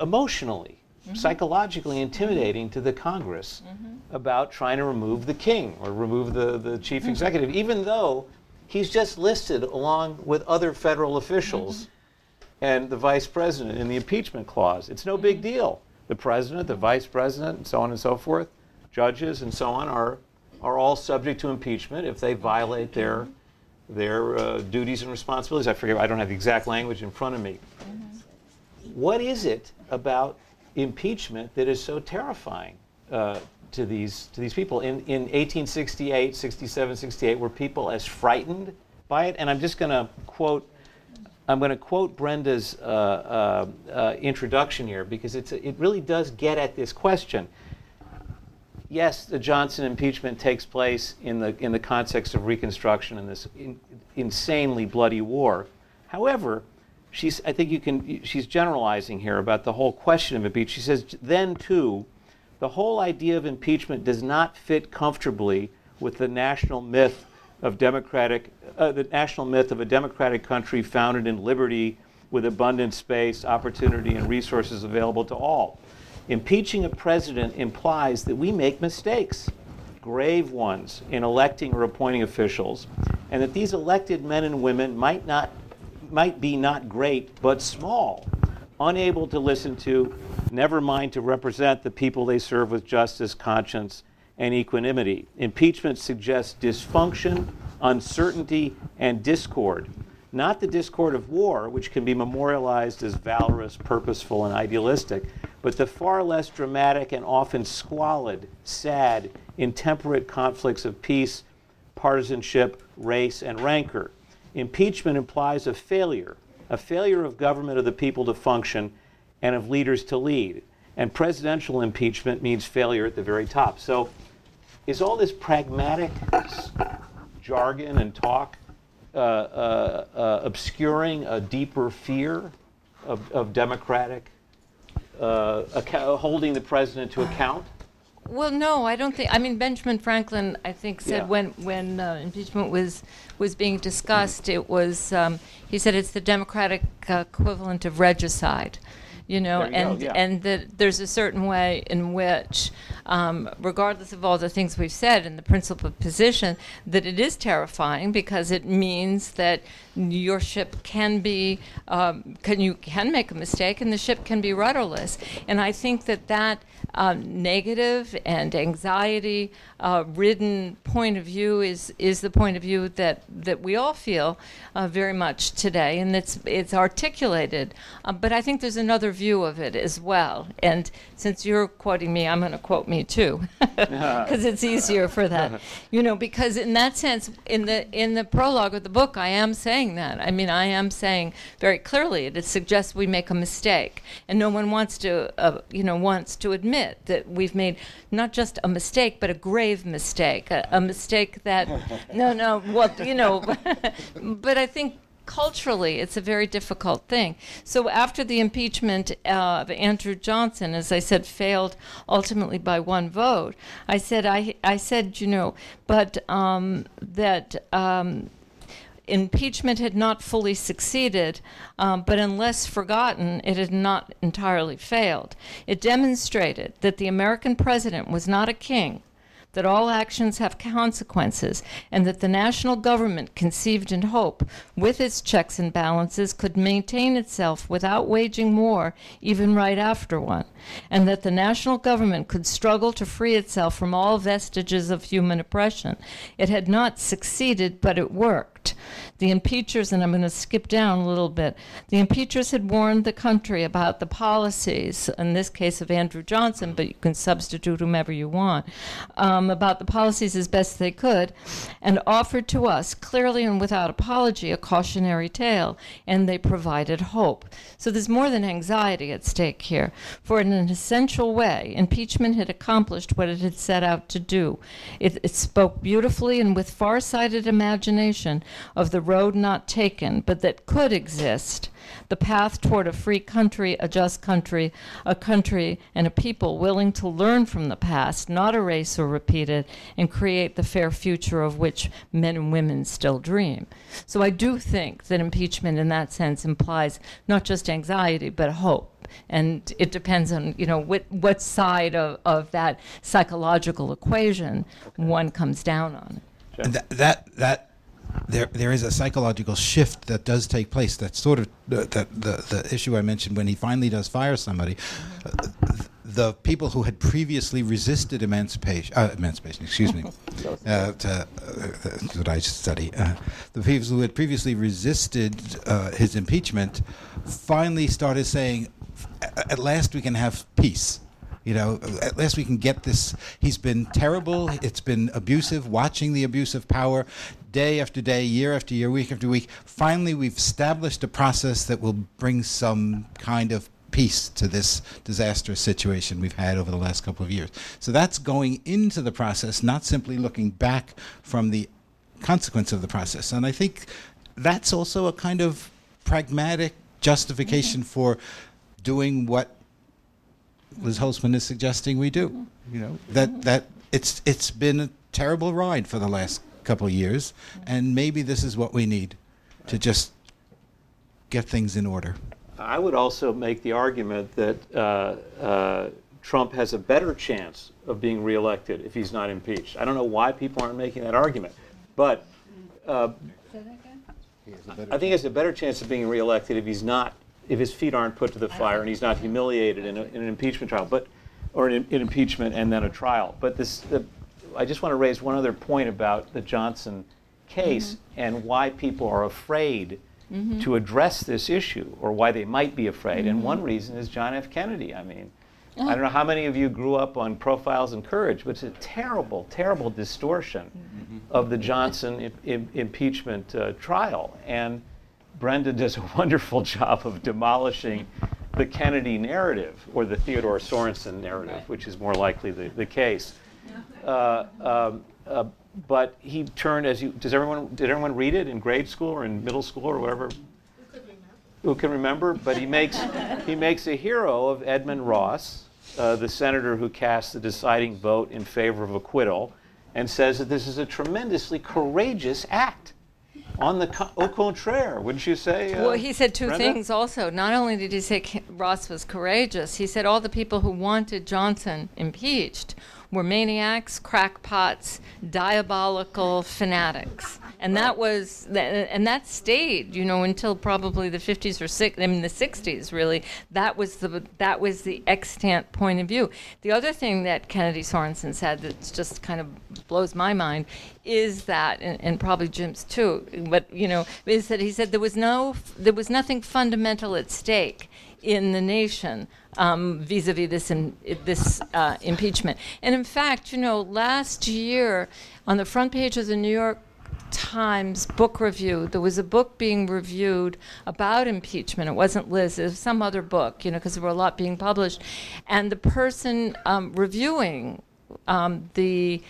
emotionally, mm-hmm. psychologically intimidating to the Congress mm-hmm. about trying to remove the king or remove the, the chief mm-hmm. executive, even though he's just listed along with other federal officials mm-hmm. and the vice president in the impeachment clause. It's no big deal. The president, the vice president, and so on and so forth, judges and so on are are all subject to impeachment if they violate their their uh, duties and responsibilities. I forget. I don't have the exact language in front of me. What is it about impeachment that is so terrifying uh, to these to these people? In in 1868, 67, 68, were people as frightened by it? And I'm just going to quote. I'm going to quote Brenda's uh, uh, uh, introduction here because it's it really does get at this question yes, the Johnson impeachment takes place in the, in the context of Reconstruction and this in, insanely bloody war. However, she's, I think you can, she's generalizing here about the whole question of impeachment. She says, then too, the whole idea of impeachment does not fit comfortably with the national myth of democratic, uh, the national myth of a democratic country founded in liberty with abundant space, opportunity, and resources available to all. Impeaching a president implies that we make mistakes, grave ones, in electing or appointing officials, and that these elected men and women might not might be not great but small, unable to listen to, never mind to represent the people they serve with justice, conscience, and equanimity. Impeachment suggests dysfunction, uncertainty, and discord. Not the discord of war, which can be memorialized as valorous, purposeful, and idealistic, but the far less dramatic and often squalid, sad, intemperate conflicts of peace, partisanship, race, and rancor. Impeachment implies a failure, a failure of government of the people to function and of leaders to lead. And presidential impeachment means failure at the very top. So, is all this pragmatic jargon and talk uh, uh, uh, obscuring a deeper fear of, of democratic uh, holding the president to account? Well, no, I don't think. I mean, Benjamin Franklin, I think, said Yeah. when when uh, impeachment was was being discussed, it was um, he said it's the democratic uh, equivalent of regicide. You know, you go, and yeah. and that there's a certain way in which, um, regardless of all the things we've said in the principal position, that it is terrifying because it means that your ship can be, um, can you can make a mistake, and the ship can be rudderless. And I think that that um, negative and anxiety uh, ridden point of view is is the point of view that that we all feel uh, very much today, and it's it's articulated. Uh, but I think there's another view of it as well. And since you're quoting me, I'm going to quote me too, [laughs] because it's easier for that. [laughs] You know, because in that sense, in the in the prologue of the book, I am saying that. I mean, I am saying very clearly that it suggests we make a mistake, and no one wants to, uh, you know, wants to admit that we've made not just a mistake, but a grave mistake, a, a mistake that, no, no, well, you know, [laughs] but I think culturally it's a very difficult thing. So after the impeachment uh, of Andrew Johnson, as I said, failed ultimately by one vote, I said, I, I said, you know, but um, that. Um, impeachment had not fully succeeded, um, but unless forgotten, it had not entirely failed. It demonstrated that the American president was not a king, that all actions have consequences, and that the national government, conceived in hope, with its checks and balances, could maintain itself without waging war, even right after one, and that the national government could struggle to free itself from all vestiges of human oppression. It had not succeeded, but it worked. The impeachers, and I'm going to skip down a little bit, the impeachers had warned the country about the policies, in this case of Andrew Johnson, but you can substitute whomever you want, um, about the policies as best they could, and offered to us, clearly and without apology, a cautionary tale, and they provided hope. So there's more than anxiety at stake here. For in an essential way, impeachment had accomplished what it had set out to do. It, it spoke beautifully and with far-sighted imagination of the road not taken, but that could exist, the path toward a free country, a just country, a country and a people willing to learn from the past, not erase or repeat it, and create the fair future of which men and women still dream. So I do think that impeachment in that sense implies not just anxiety, but hope and it depends on you know what what side of, of that psychological equation one comes down on. That, that that there there is a psychological shift that does take place. That's sort of the, the the the issue I mentioned when he finally does fire somebody. Uh, the people who had previously resisted emancipation, uh, emancipation, excuse me, [laughs] uh, to, uh, what I study. Uh, the people who had previously resisted uh, his impeachment finally started saying, "At last we can have peace." You know, at last we can get this. He's been terrible. It's been abusive, watching the abuse of power day after day, year after year, week after week. Finally, we've established a process that will bring some kind of peace to this disastrous situation we've had over the last couple of years. So that's going into the process, not simply looking back from the consequence of the process. And I think that's also a kind of pragmatic justification mm-hmm. for doing what Liz Holtzman is suggesting we do. You know that mm-hmm. that it's it's been a terrible ride for the last couple of years, and maybe this is what we need to just get things in order. I would also make the argument that uh, uh, Trump has a better chance of being reelected if he's not impeached. I don't know why people aren't making that argument, but uh, I think he has a better chance of being reelected if he's not, if his feet aren't put to the fire and he's not humiliated in, a, in an impeachment trial, but or in, in impeachment and then a trial. But this, the, I just want to raise one other point about the Johnson case mm-hmm. and why people are afraid mm-hmm. to address this issue or why they might be afraid. And one mm-hmm. reason is John F. Kennedy. I mean, oh. I don't know how many of you grew up on Profiles in Courage, but it's a terrible, terrible distortion of the Johnson im- im- impeachment uh, trial. And Brenda does a [laughs] wonderful job of demolishing the Kennedy narrative or the Theodore Sorensen narrative, which is more likely the, the case. Uh, um, uh, but he turned as you does everyone did everyone read it in grade school or in middle school or whatever who can remember but he makes [laughs] he makes a hero of edmund ross uh, the senator who cast the deciding vote in favor of acquittal and says that this is a tremendously courageous act on the co- au contraire wouldn't you say uh, Well, he said two Brenda? things also. Not only did he say Ross was courageous, he said all the people who wanted Johnson impeached were maniacs, crackpots, diabolical fanatics. And that was, and that stayed, you know, until probably the 50s or I mean the 60s. Really, that was the that was the extant point of view. The other thing that Kennedy Sorensen said that just kind of blows my mind is that, and, and probably Jim's too, but you know, is that he said there was no, there was nothing fundamental at stake in the nation vis-a-vis this in, this uh, impeachment. And in fact, you know, last year on the front page of the New York Times book review. There was a book being reviewed about impeachment. It wasn't Liz, it was some other book, you know, because there were a lot being published. And the person um, reviewing um, the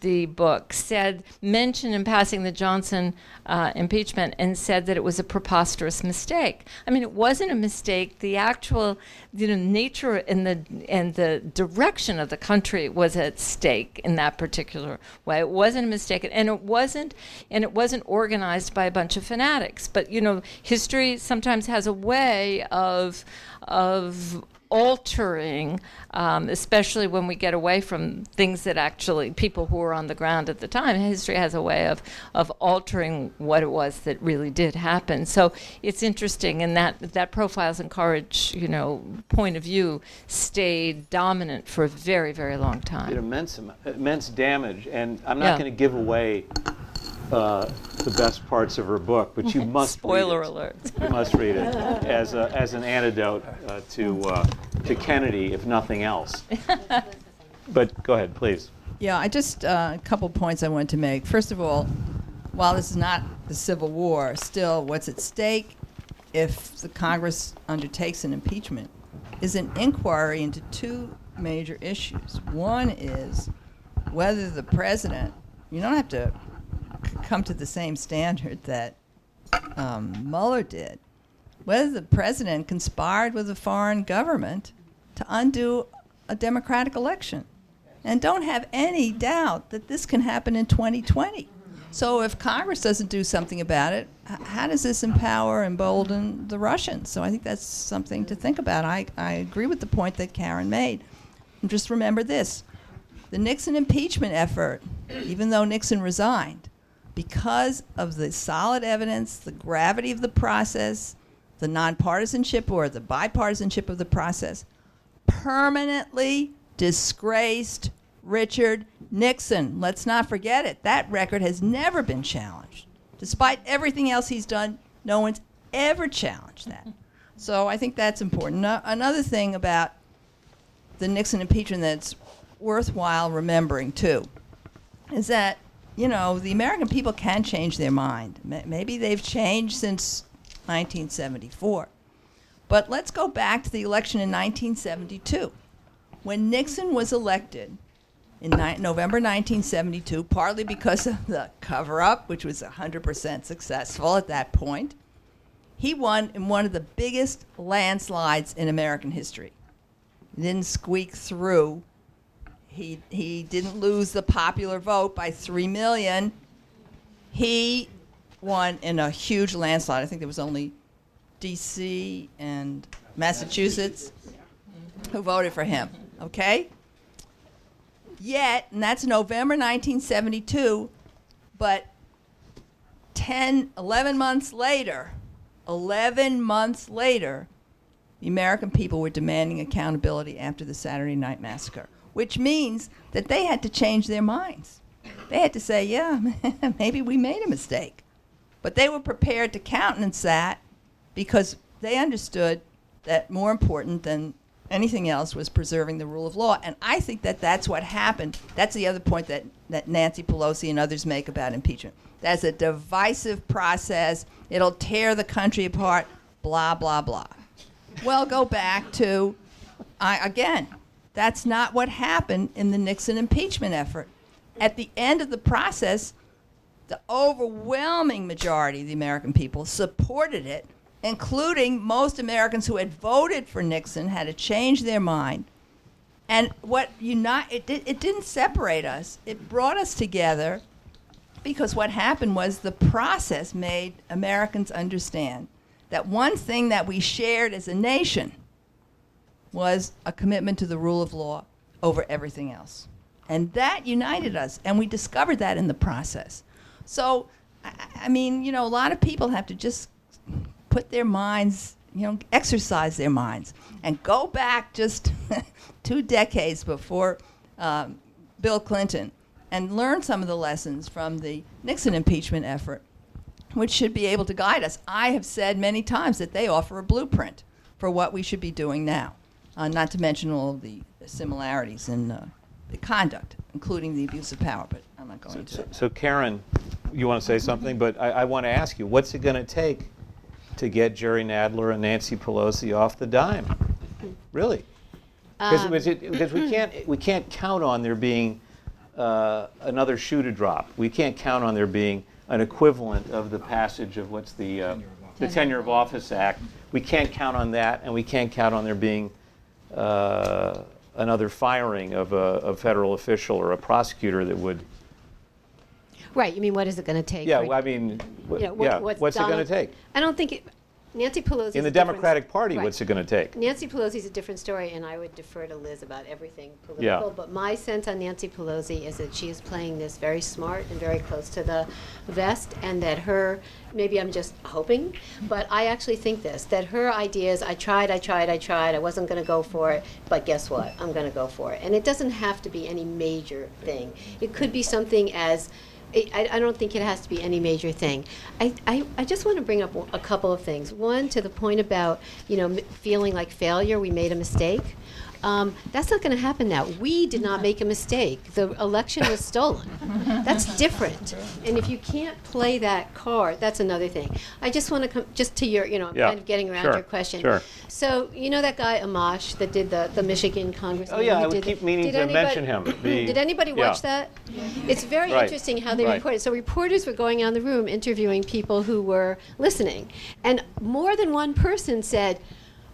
the book said mentioned in passing the Johnson uh, impeachment and said that it was a preposterous mistake. I mean, it wasn't a mistake. The actual, you know, nature and the and the direction of the country was at stake in that particular way. It wasn't a mistake, and it wasn't and it wasn't organized by a bunch of fanatics. But you know, history sometimes has a way of of altering, um, especially when we get away from things that actually people who were on the ground at the time. History has a way of of altering what it was that really did happen. So it's interesting, and that that profiles and courage, you know, point of view stayed dominant for a very very long did time. immense immense damage, and I'm not Yeah. going to give away uh, the best parts of her book, but you [laughs] must Spoiler read it. alert. You must read it as a, as an antidote uh, to uh, to Kennedy, if nothing else. [laughs] But go ahead, please. Yeah, I just uh, a couple points I wanted to make. First of all, while this is not the Civil War, still what's at stake if the Congress undertakes an impeachment is an inquiry into two major issues. One is whether the president, you don't have to c- come to the same standard that um, Mueller did, whether the president conspired with a foreign government to undo a democratic election. And don't have any doubt that this can happen in 2020. So if Congress doesn't do something about it, how does this empower, embolden the Russians? So I think that's something to think about. I, I agree with the point that Karen made. And just remember this the Nixon impeachment effort, even though Nixon resigned, because of the solid evidence, the gravity of the process, the nonpartisanship or the bipartisanship of the process, permanently disgraced Richard Nixon. Let's not forget it. That record has never been challenged. Despite everything else he's done, no one's ever challenged that. [laughs] So I think that's important. No- another thing about the Nixon impeachment that's worthwhile remembering, too, is that, you know, the American people can change their mind. Maybe they've changed since 1974. But let's go back to the election in 1972. When Nixon was elected in ni- November 1972, partly because of the cover up, which was 100% successful at that point, he won in one of the biggest landslides in American history. He didn't squeak through. He, he didn't lose the popular vote by 3 million. He won in a huge landslide. I think there was only D.C. and Massachusetts who voted for him. Okay? Yet, and that's November 1972, but 10, 11 months later, 11 months later, the American people were demanding accountability after the Saturday Night Massacre, which means that they had to change their minds. They had to say, yeah, [laughs] maybe we made a mistake. But they were prepared to countenance that because they understood that more important than Anything else was preserving the rule of law. And I think that that's what happened. That's the other point that, that Nancy Pelosi and others make about impeachment. That's a divisive process. It'll tear the country apart, blah, blah, blah. Well, go back to, I, again, that's not what happened in the Nixon impeachment effort. At the end of the process, the overwhelming majority of the American people supported it, including most Americans who had voted for Nixon had to change their mind. And what unite it, did, it didn't separate us. It brought us together because what happened was the process made Americans understand that one thing that we shared as a nation was a commitment to the rule of law over everything else. And that united us, and we discovered that in the process. So, I, I mean, you know, a lot of people have to just put their minds, you know, exercise their minds, and go back just [laughs] two decades before um, Bill Clinton and learn some of the lessons from the Nixon impeachment effort, which should be able to guide us. I have said many times that they offer a blueprint for what we should be doing now, uh, not to mention all of the similarities in uh, the conduct, including the abuse of power, but I'm not going to. So, so Karen, you want to say something, but I, I want to ask you, what's it going to take to get Jerry Nadler and Nancy Pelosi off the dime? Really? Because we can't we can't count on there being uh, another shoe to drop. We can't count on there being an equivalent of the passage of what's the uh, the Tenure of Office Act. We can't count on that, and we can't count on there being uh, another firing of a, a federal official or a prosecutor that would. Right. You mean what is it going to take? Yeah, well, I mean, you know, what- yeah. what's What's it going to take I don't think it, Nancy Pelosi. in the Democratic Party? right. What's it going to take? Nancy Pelosi's a different story, and I would defer to Liz about everything political. Yeah. But my sense on Nancy Pelosi is that she is playing this very smart and very close to the vest, and that her, maybe I'm just hoping, but I actually think this, that her ideas, I tried, I tried, I tried, I wasn't going to go for it, but guess what? I'm going to go for it. And it doesn't have to be any major thing. It could be something as I, I don't think it has to be any major thing. I, I, I just want to bring up a couple of things. One, to the point about, you know, feeling like failure, we made a mistake. Um, that's not going to happen now. We did not make a mistake. The election was stolen. That's different. And if you can't play that card, that's another thing. I just want to come just to your, you know, Yeah, kind of getting around sure, your question. sure. So you know that guy Amash that did the, the Michigan congressman. Oh, yeah, I would keep meaning to anybody- mention him. The- [clears throat] did anybody yeah. watch that? It's very Right, interesting how they right. reported. So reporters were going around the room interviewing people who were listening, and more than one person said,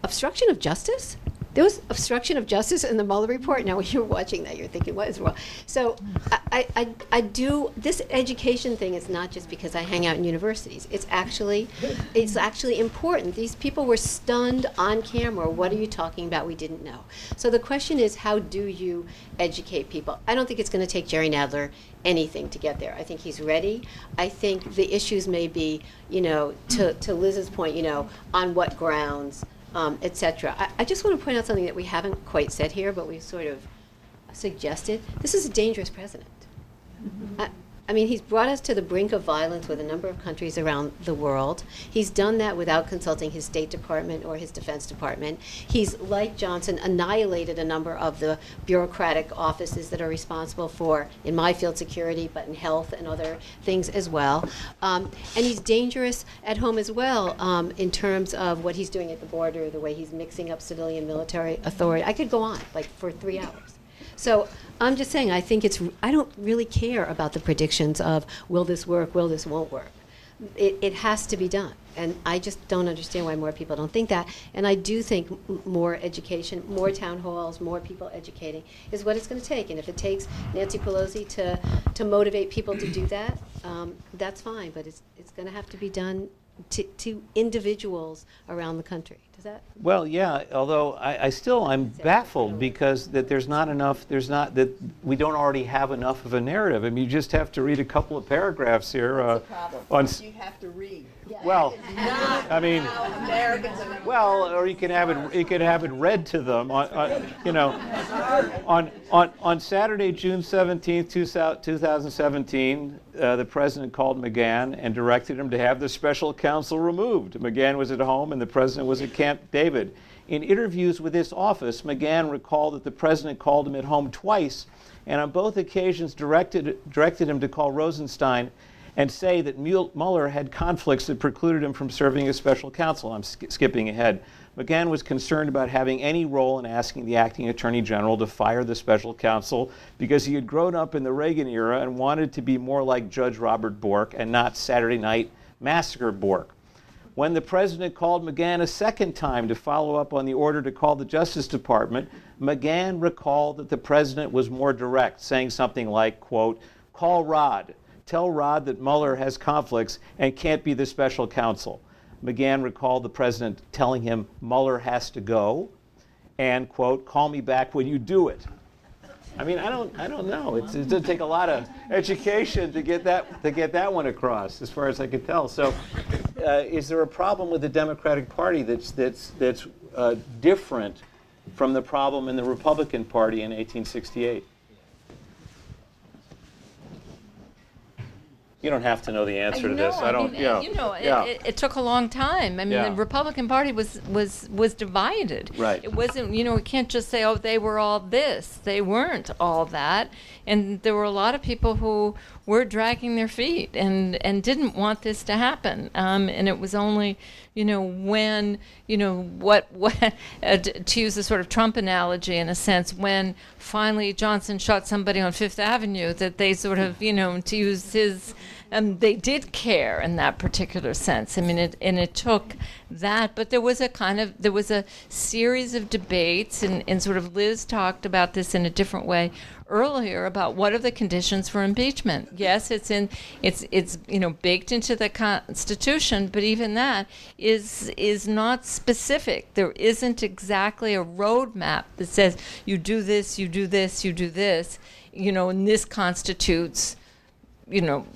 "Obstruction of justice." There was obstruction of justice in the Mueller report. Now, [laughs] when you're watching that, you're thinking, "What is wrong?" So, I, I, I, do this education thing is not just because I hang out in universities. It's actually, it's actually important. These people were stunned on camera. What are you talking about? We didn't know. So the question is, how do you educate people? I don't think it's going to take Jerry Nadler anything to get there. I think he's ready. I think the issues may be, you know, to, to Liz's point, you know, on what grounds, um, et cetera. I, I just want to point out something that we haven't quite said here, but we've sort of suggested. This is a dangerous president. I, I mean, he's brought us to the brink of violence with a number of countries around the world. He's done that without consulting his State Department or his Defense Department. He's, like Johnson, annihilated a number of the bureaucratic offices that are responsible for, in my field, security, but in health and other things as well. Um, and he's dangerous at home as well um, in terms of what he's doing at the border, the way he's mixing up civilian military authority. I could go on, like, for three hours. So I'm just saying, I think it's, I don't really care about the predictions of will this work, will this won't work. It, it has to be done. And I just don't understand why more people don't think that. And I do think m- more education, more town halls, more people educating is what it's going to take. And if it takes Nancy Pelosi to, to motivate people to do that, um, that's fine. But it's, it's going to have to be done to, to individuals around the country. Does that? Well, yeah, although I, I still, I'm baffled because that there's not enough, there's not, that we don't already have enough of a narrative. I mean, you just have to read a couple of paragraphs here. uh, on s- You have to read. Well, I mean, well, or you can have it. You can have it read to them on, on you know, on on on Saturday, June seventeenth, two thousand seventeen. Uh, the president called McGahn and directed him to have the special counsel removed. McGahn was at home, and the president was at Camp David. In interviews with this office, McGahn recalled that the president called him at home twice, and on both occasions directed directed him to call Rosenstein and say that Mueller had conflicts that precluded him from serving as special counsel. I'm sk- skipping ahead. McGahn was concerned about having any role in asking the acting attorney general to fire the special counsel because he had grown up in the Reagan era and wanted to be more like Judge Robert Bork and not Saturday Night Massacre Bork. When the president called McGahn a second time to follow up on the order to call the Justice Department, McGahn recalled that the president was more direct, saying something like, quote, call Rod, Tell Rod that Mueller has conflicts and can't be the special counsel. McGahn recalled the president telling him Mueller has to go and, quote, call me back when you do it. I mean, I don't, I don't know. It's, it does take a lot of education to get that, to get that one across, as far as I could tell. So, uh, is there a problem with the Democratic Party that's, that's, that's uh, different from the problem in the Republican Party in 1868? You don't have to know the answer to this. I don't. mean, yeah. You know, yeah. it, it, it took a long time. I mean, Yeah. the Republican Party was was was divided. Right. It wasn't. You know, we can't just say, "Oh, they were all this." They weren't all that, and there were a lot of people who were dragging their feet and and didn't want this to happen. Um, and it was only, you know, when you know what [laughs] what uh, t- to use a sort of Trump analogy in a sense, when finally Johnson shot somebody on Fifth Avenue, that they sort of, you know, to use his and they did care in that particular sense. I mean, it, and it took that, but there was a kind of there was a series of debates, and, and sort of Liz talked about this in a different way earlier about what are the conditions for impeachment. Yes, it's in it's it's you know baked into the Constitution, but even that is is not specific. There isn't exactly a roadmap that says you do this, you do this, you do this. You know, and this constitutes you know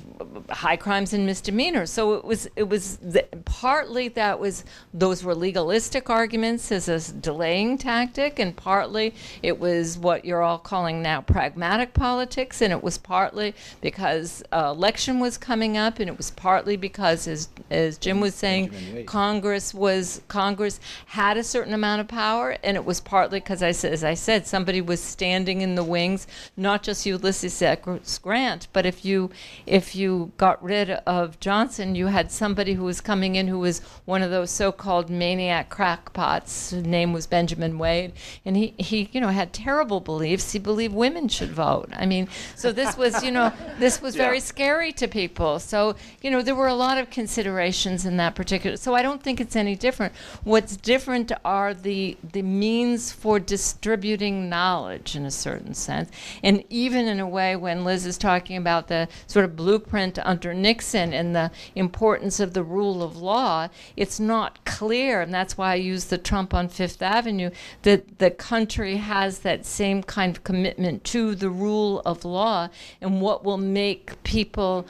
high crimes and misdemeanors so it was it was th- partly that was those were legalistic arguments as a delaying tactic and partly it was what you're all calling now pragmatic politics and it was partly because uh, election was coming up and it was partly because as as Jim was saying Congress was Congress had a certain amount of power and it was partly because I as I said somebody was standing in the wings not just Ulysses S. Grant but if you if you got rid of Johnson, you had somebody who was coming in who was one of those so-called maniac crackpots. His name was Benjamin Wade, and he, he you know had terrible beliefs. He believed women should vote. I mean, so this was you know [laughs] this was very scary to people. So you know there were a lot of considerations in that particular. So I don't think it's any different. What's different are the the means for distributing knowledge in a certain sense, and even in a way when Liz is talking about the sort of blueprint under Nixon and the importance of the rule of law, it's not clear, and that's why I use the Trump on Fifth Avenue, that the country has that same kind of commitment to the rule of law and what will make people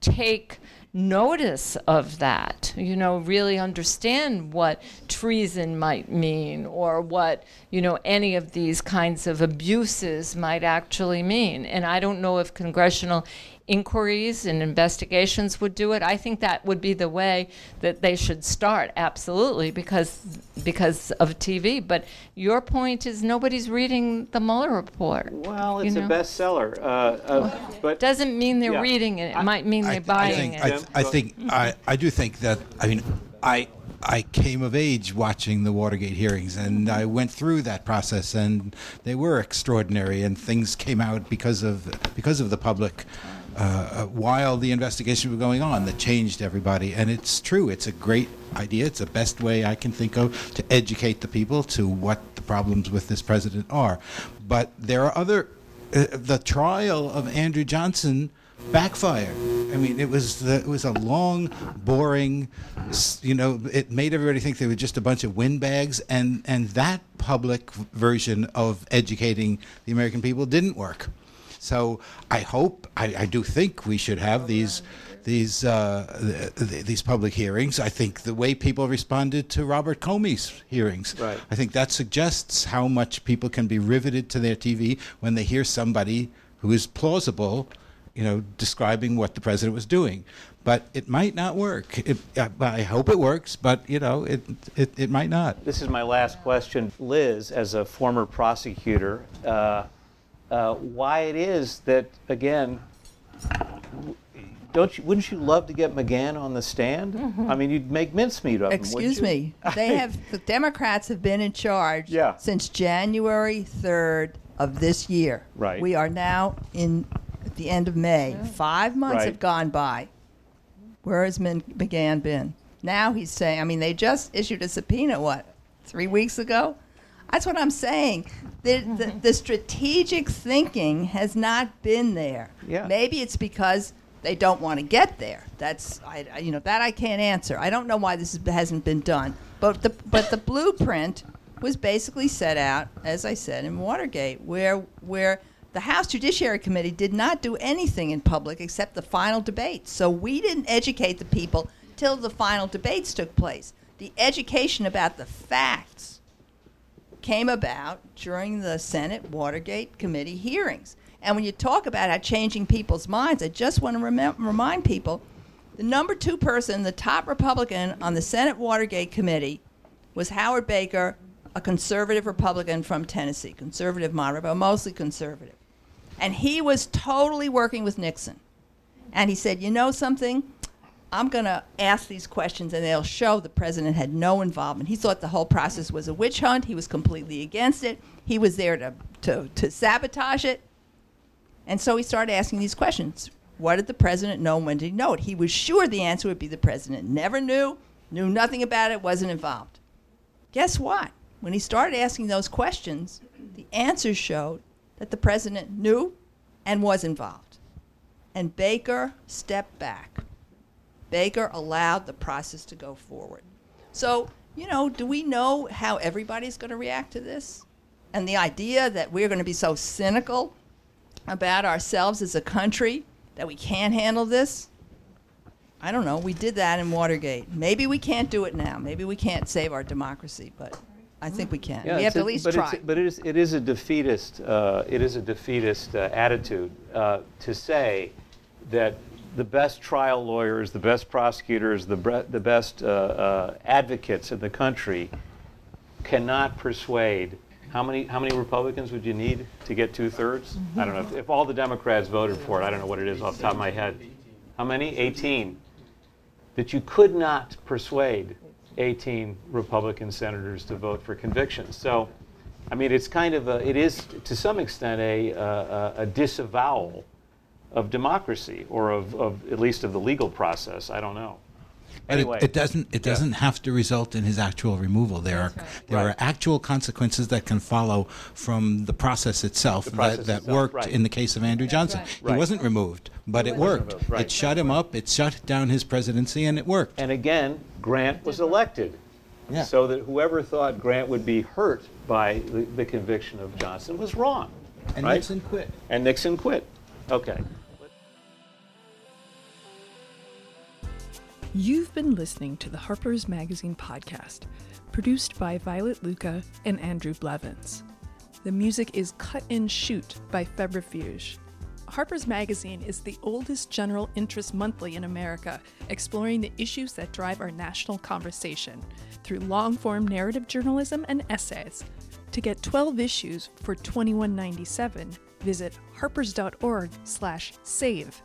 take notice of that, you know, really understand what treason might mean or what, you know, any of these kinds of abuses might actually mean. And I don't know if congressional inquiries and investigations would do it. I think that would be the way that they should start, absolutely, because because of TV. But your point is nobody's reading the Mueller report. Well, you it's a bestseller, uh, uh, but Doesn't mean they're Yeah. reading it. It I- might mean I, they're I buying think, it. I, th- I think I, I do think that I mean I I came of age watching the Watergate hearings and I went through that process and they were extraordinary and things came out because of because of the public uh, while the investigation was going on that changed everybody. And it's true. It's a great idea. It's the best way I can think of to educate the people to what the problems with this president are. But there are other uh, the trial of Andrew Johnson backfired. I mean, it was the, it was a long, boring, you know, it made everybody think they were just a bunch of windbags, and and that public version of educating the American people didn't work. So I hope, I, I do think we should have these these uh, th- th- these public hearings. I think the way people responded to Robert Comey's hearings. Right. I think that suggests how much people can be riveted to their TV when they hear somebody who is plausible, you know, describing what the president was doing. But it might not work. It, uh, I hope it works, but you know, it, it it might not. This is my last question. Liz, as a former prosecutor, uh, uh, why it is that, again, don't you, wouldn't you love to get McGahn on the stand? I mean, you'd make mincemeat of him. Excuse me. [laughs] They have the Democrats have been in charge Yeah. since January 3rd of this year. Right. We are now in at the end of May. Five months Right. have gone by. Where has Min- McGahn been? Now he's saying. I mean, they just issued a subpoena. What? Three weeks ago. That's what I'm saying. The, the, mm-hmm. the strategic thinking has not been there. Yeah. Maybe it's because they don't want to get there. That's I, I- you know that I can't answer. I don't know why this is- hasn't been done. But the but the blueprint was basically set out, as I said, in Watergate, where where the House Judiciary Committee did not do anything in public except the final debates. So we didn't educate the people till the final debates took place. The education about the facts came about during the Senate Watergate Committee hearings. And when you talk about how changing people's minds, I just want to remem- remind people the number two person, the top Republican on the Senate Watergate Committee, was Howard Baker, a conservative Republican from Tennessee, conservative moderate, but mostly conservative. And he was totally working with Nixon. And he said, You know something? I'm going to ask these questions and they'll show the president had no involvement. He thought the whole process was a witch hunt. He was completely against it. He was there to, to, to sabotage it. And so he started asking these questions. What did the president know when did he know it? He was sure the answer would be the president never knew, knew nothing about it, wasn't involved. Guess what? When he started asking those questions, the answers showed that the president knew and was involved. And Baker stepped back. Baker allowed the process to go forward. So, you know, do we know how everybody's going to react to this? And the idea that we're going to be so cynical about ourselves as a country that we can't handle this? I don't know. We did that in Watergate. Maybe we can't do it now. Maybe we can't save our democracy, but I think we can. we have to at least but try. It's, but it is, it is a defeatist, uh, it is a defeatist uh, attitude uh, to say that the best trial lawyers, the best prosecutors, the, bre- the best uh, uh, advocates in the country cannot persuade. How many, how many Republicans would you need to get two thirds? I don't know. If, if all the Democrats voted for it, I don't know what it is off the top of my head. How many? 18. That you could not persuade 18 Republican senators to vote for convictions. So, I mean, it's kind of a, it is to some extent a, a, a disavowal of democracy or of, of at least of the legal process. I don't know. But it- Anyway, it, doesn't. It doesn't have to result in his actual removal. There are there Right. are actual consequences that can follow from the process itself The process that, that itself, worked right. in the case of Andrew Johnson. He wasn't removed, but it wasn't worked. right. It shut him up. It shut down his presidency, and it worked. And again, Grant was elected. Yeah. So that whoever thought Grant would be hurt by the, the conviction of Johnson was wrong. And right? Nixon quit. And Nixon quit. Okay. You've been listening to the Harper's Magazine podcast, produced by Violet Lucca and Andrew Blevins. The music is Cut and Shoot by Febrifuge. Harper's Magazine is the oldest general interest monthly in America, exploring the issues that drive our national conversation through long-form narrative journalism and essays. To get 12 issues for $21.97, visit harpers.org/save.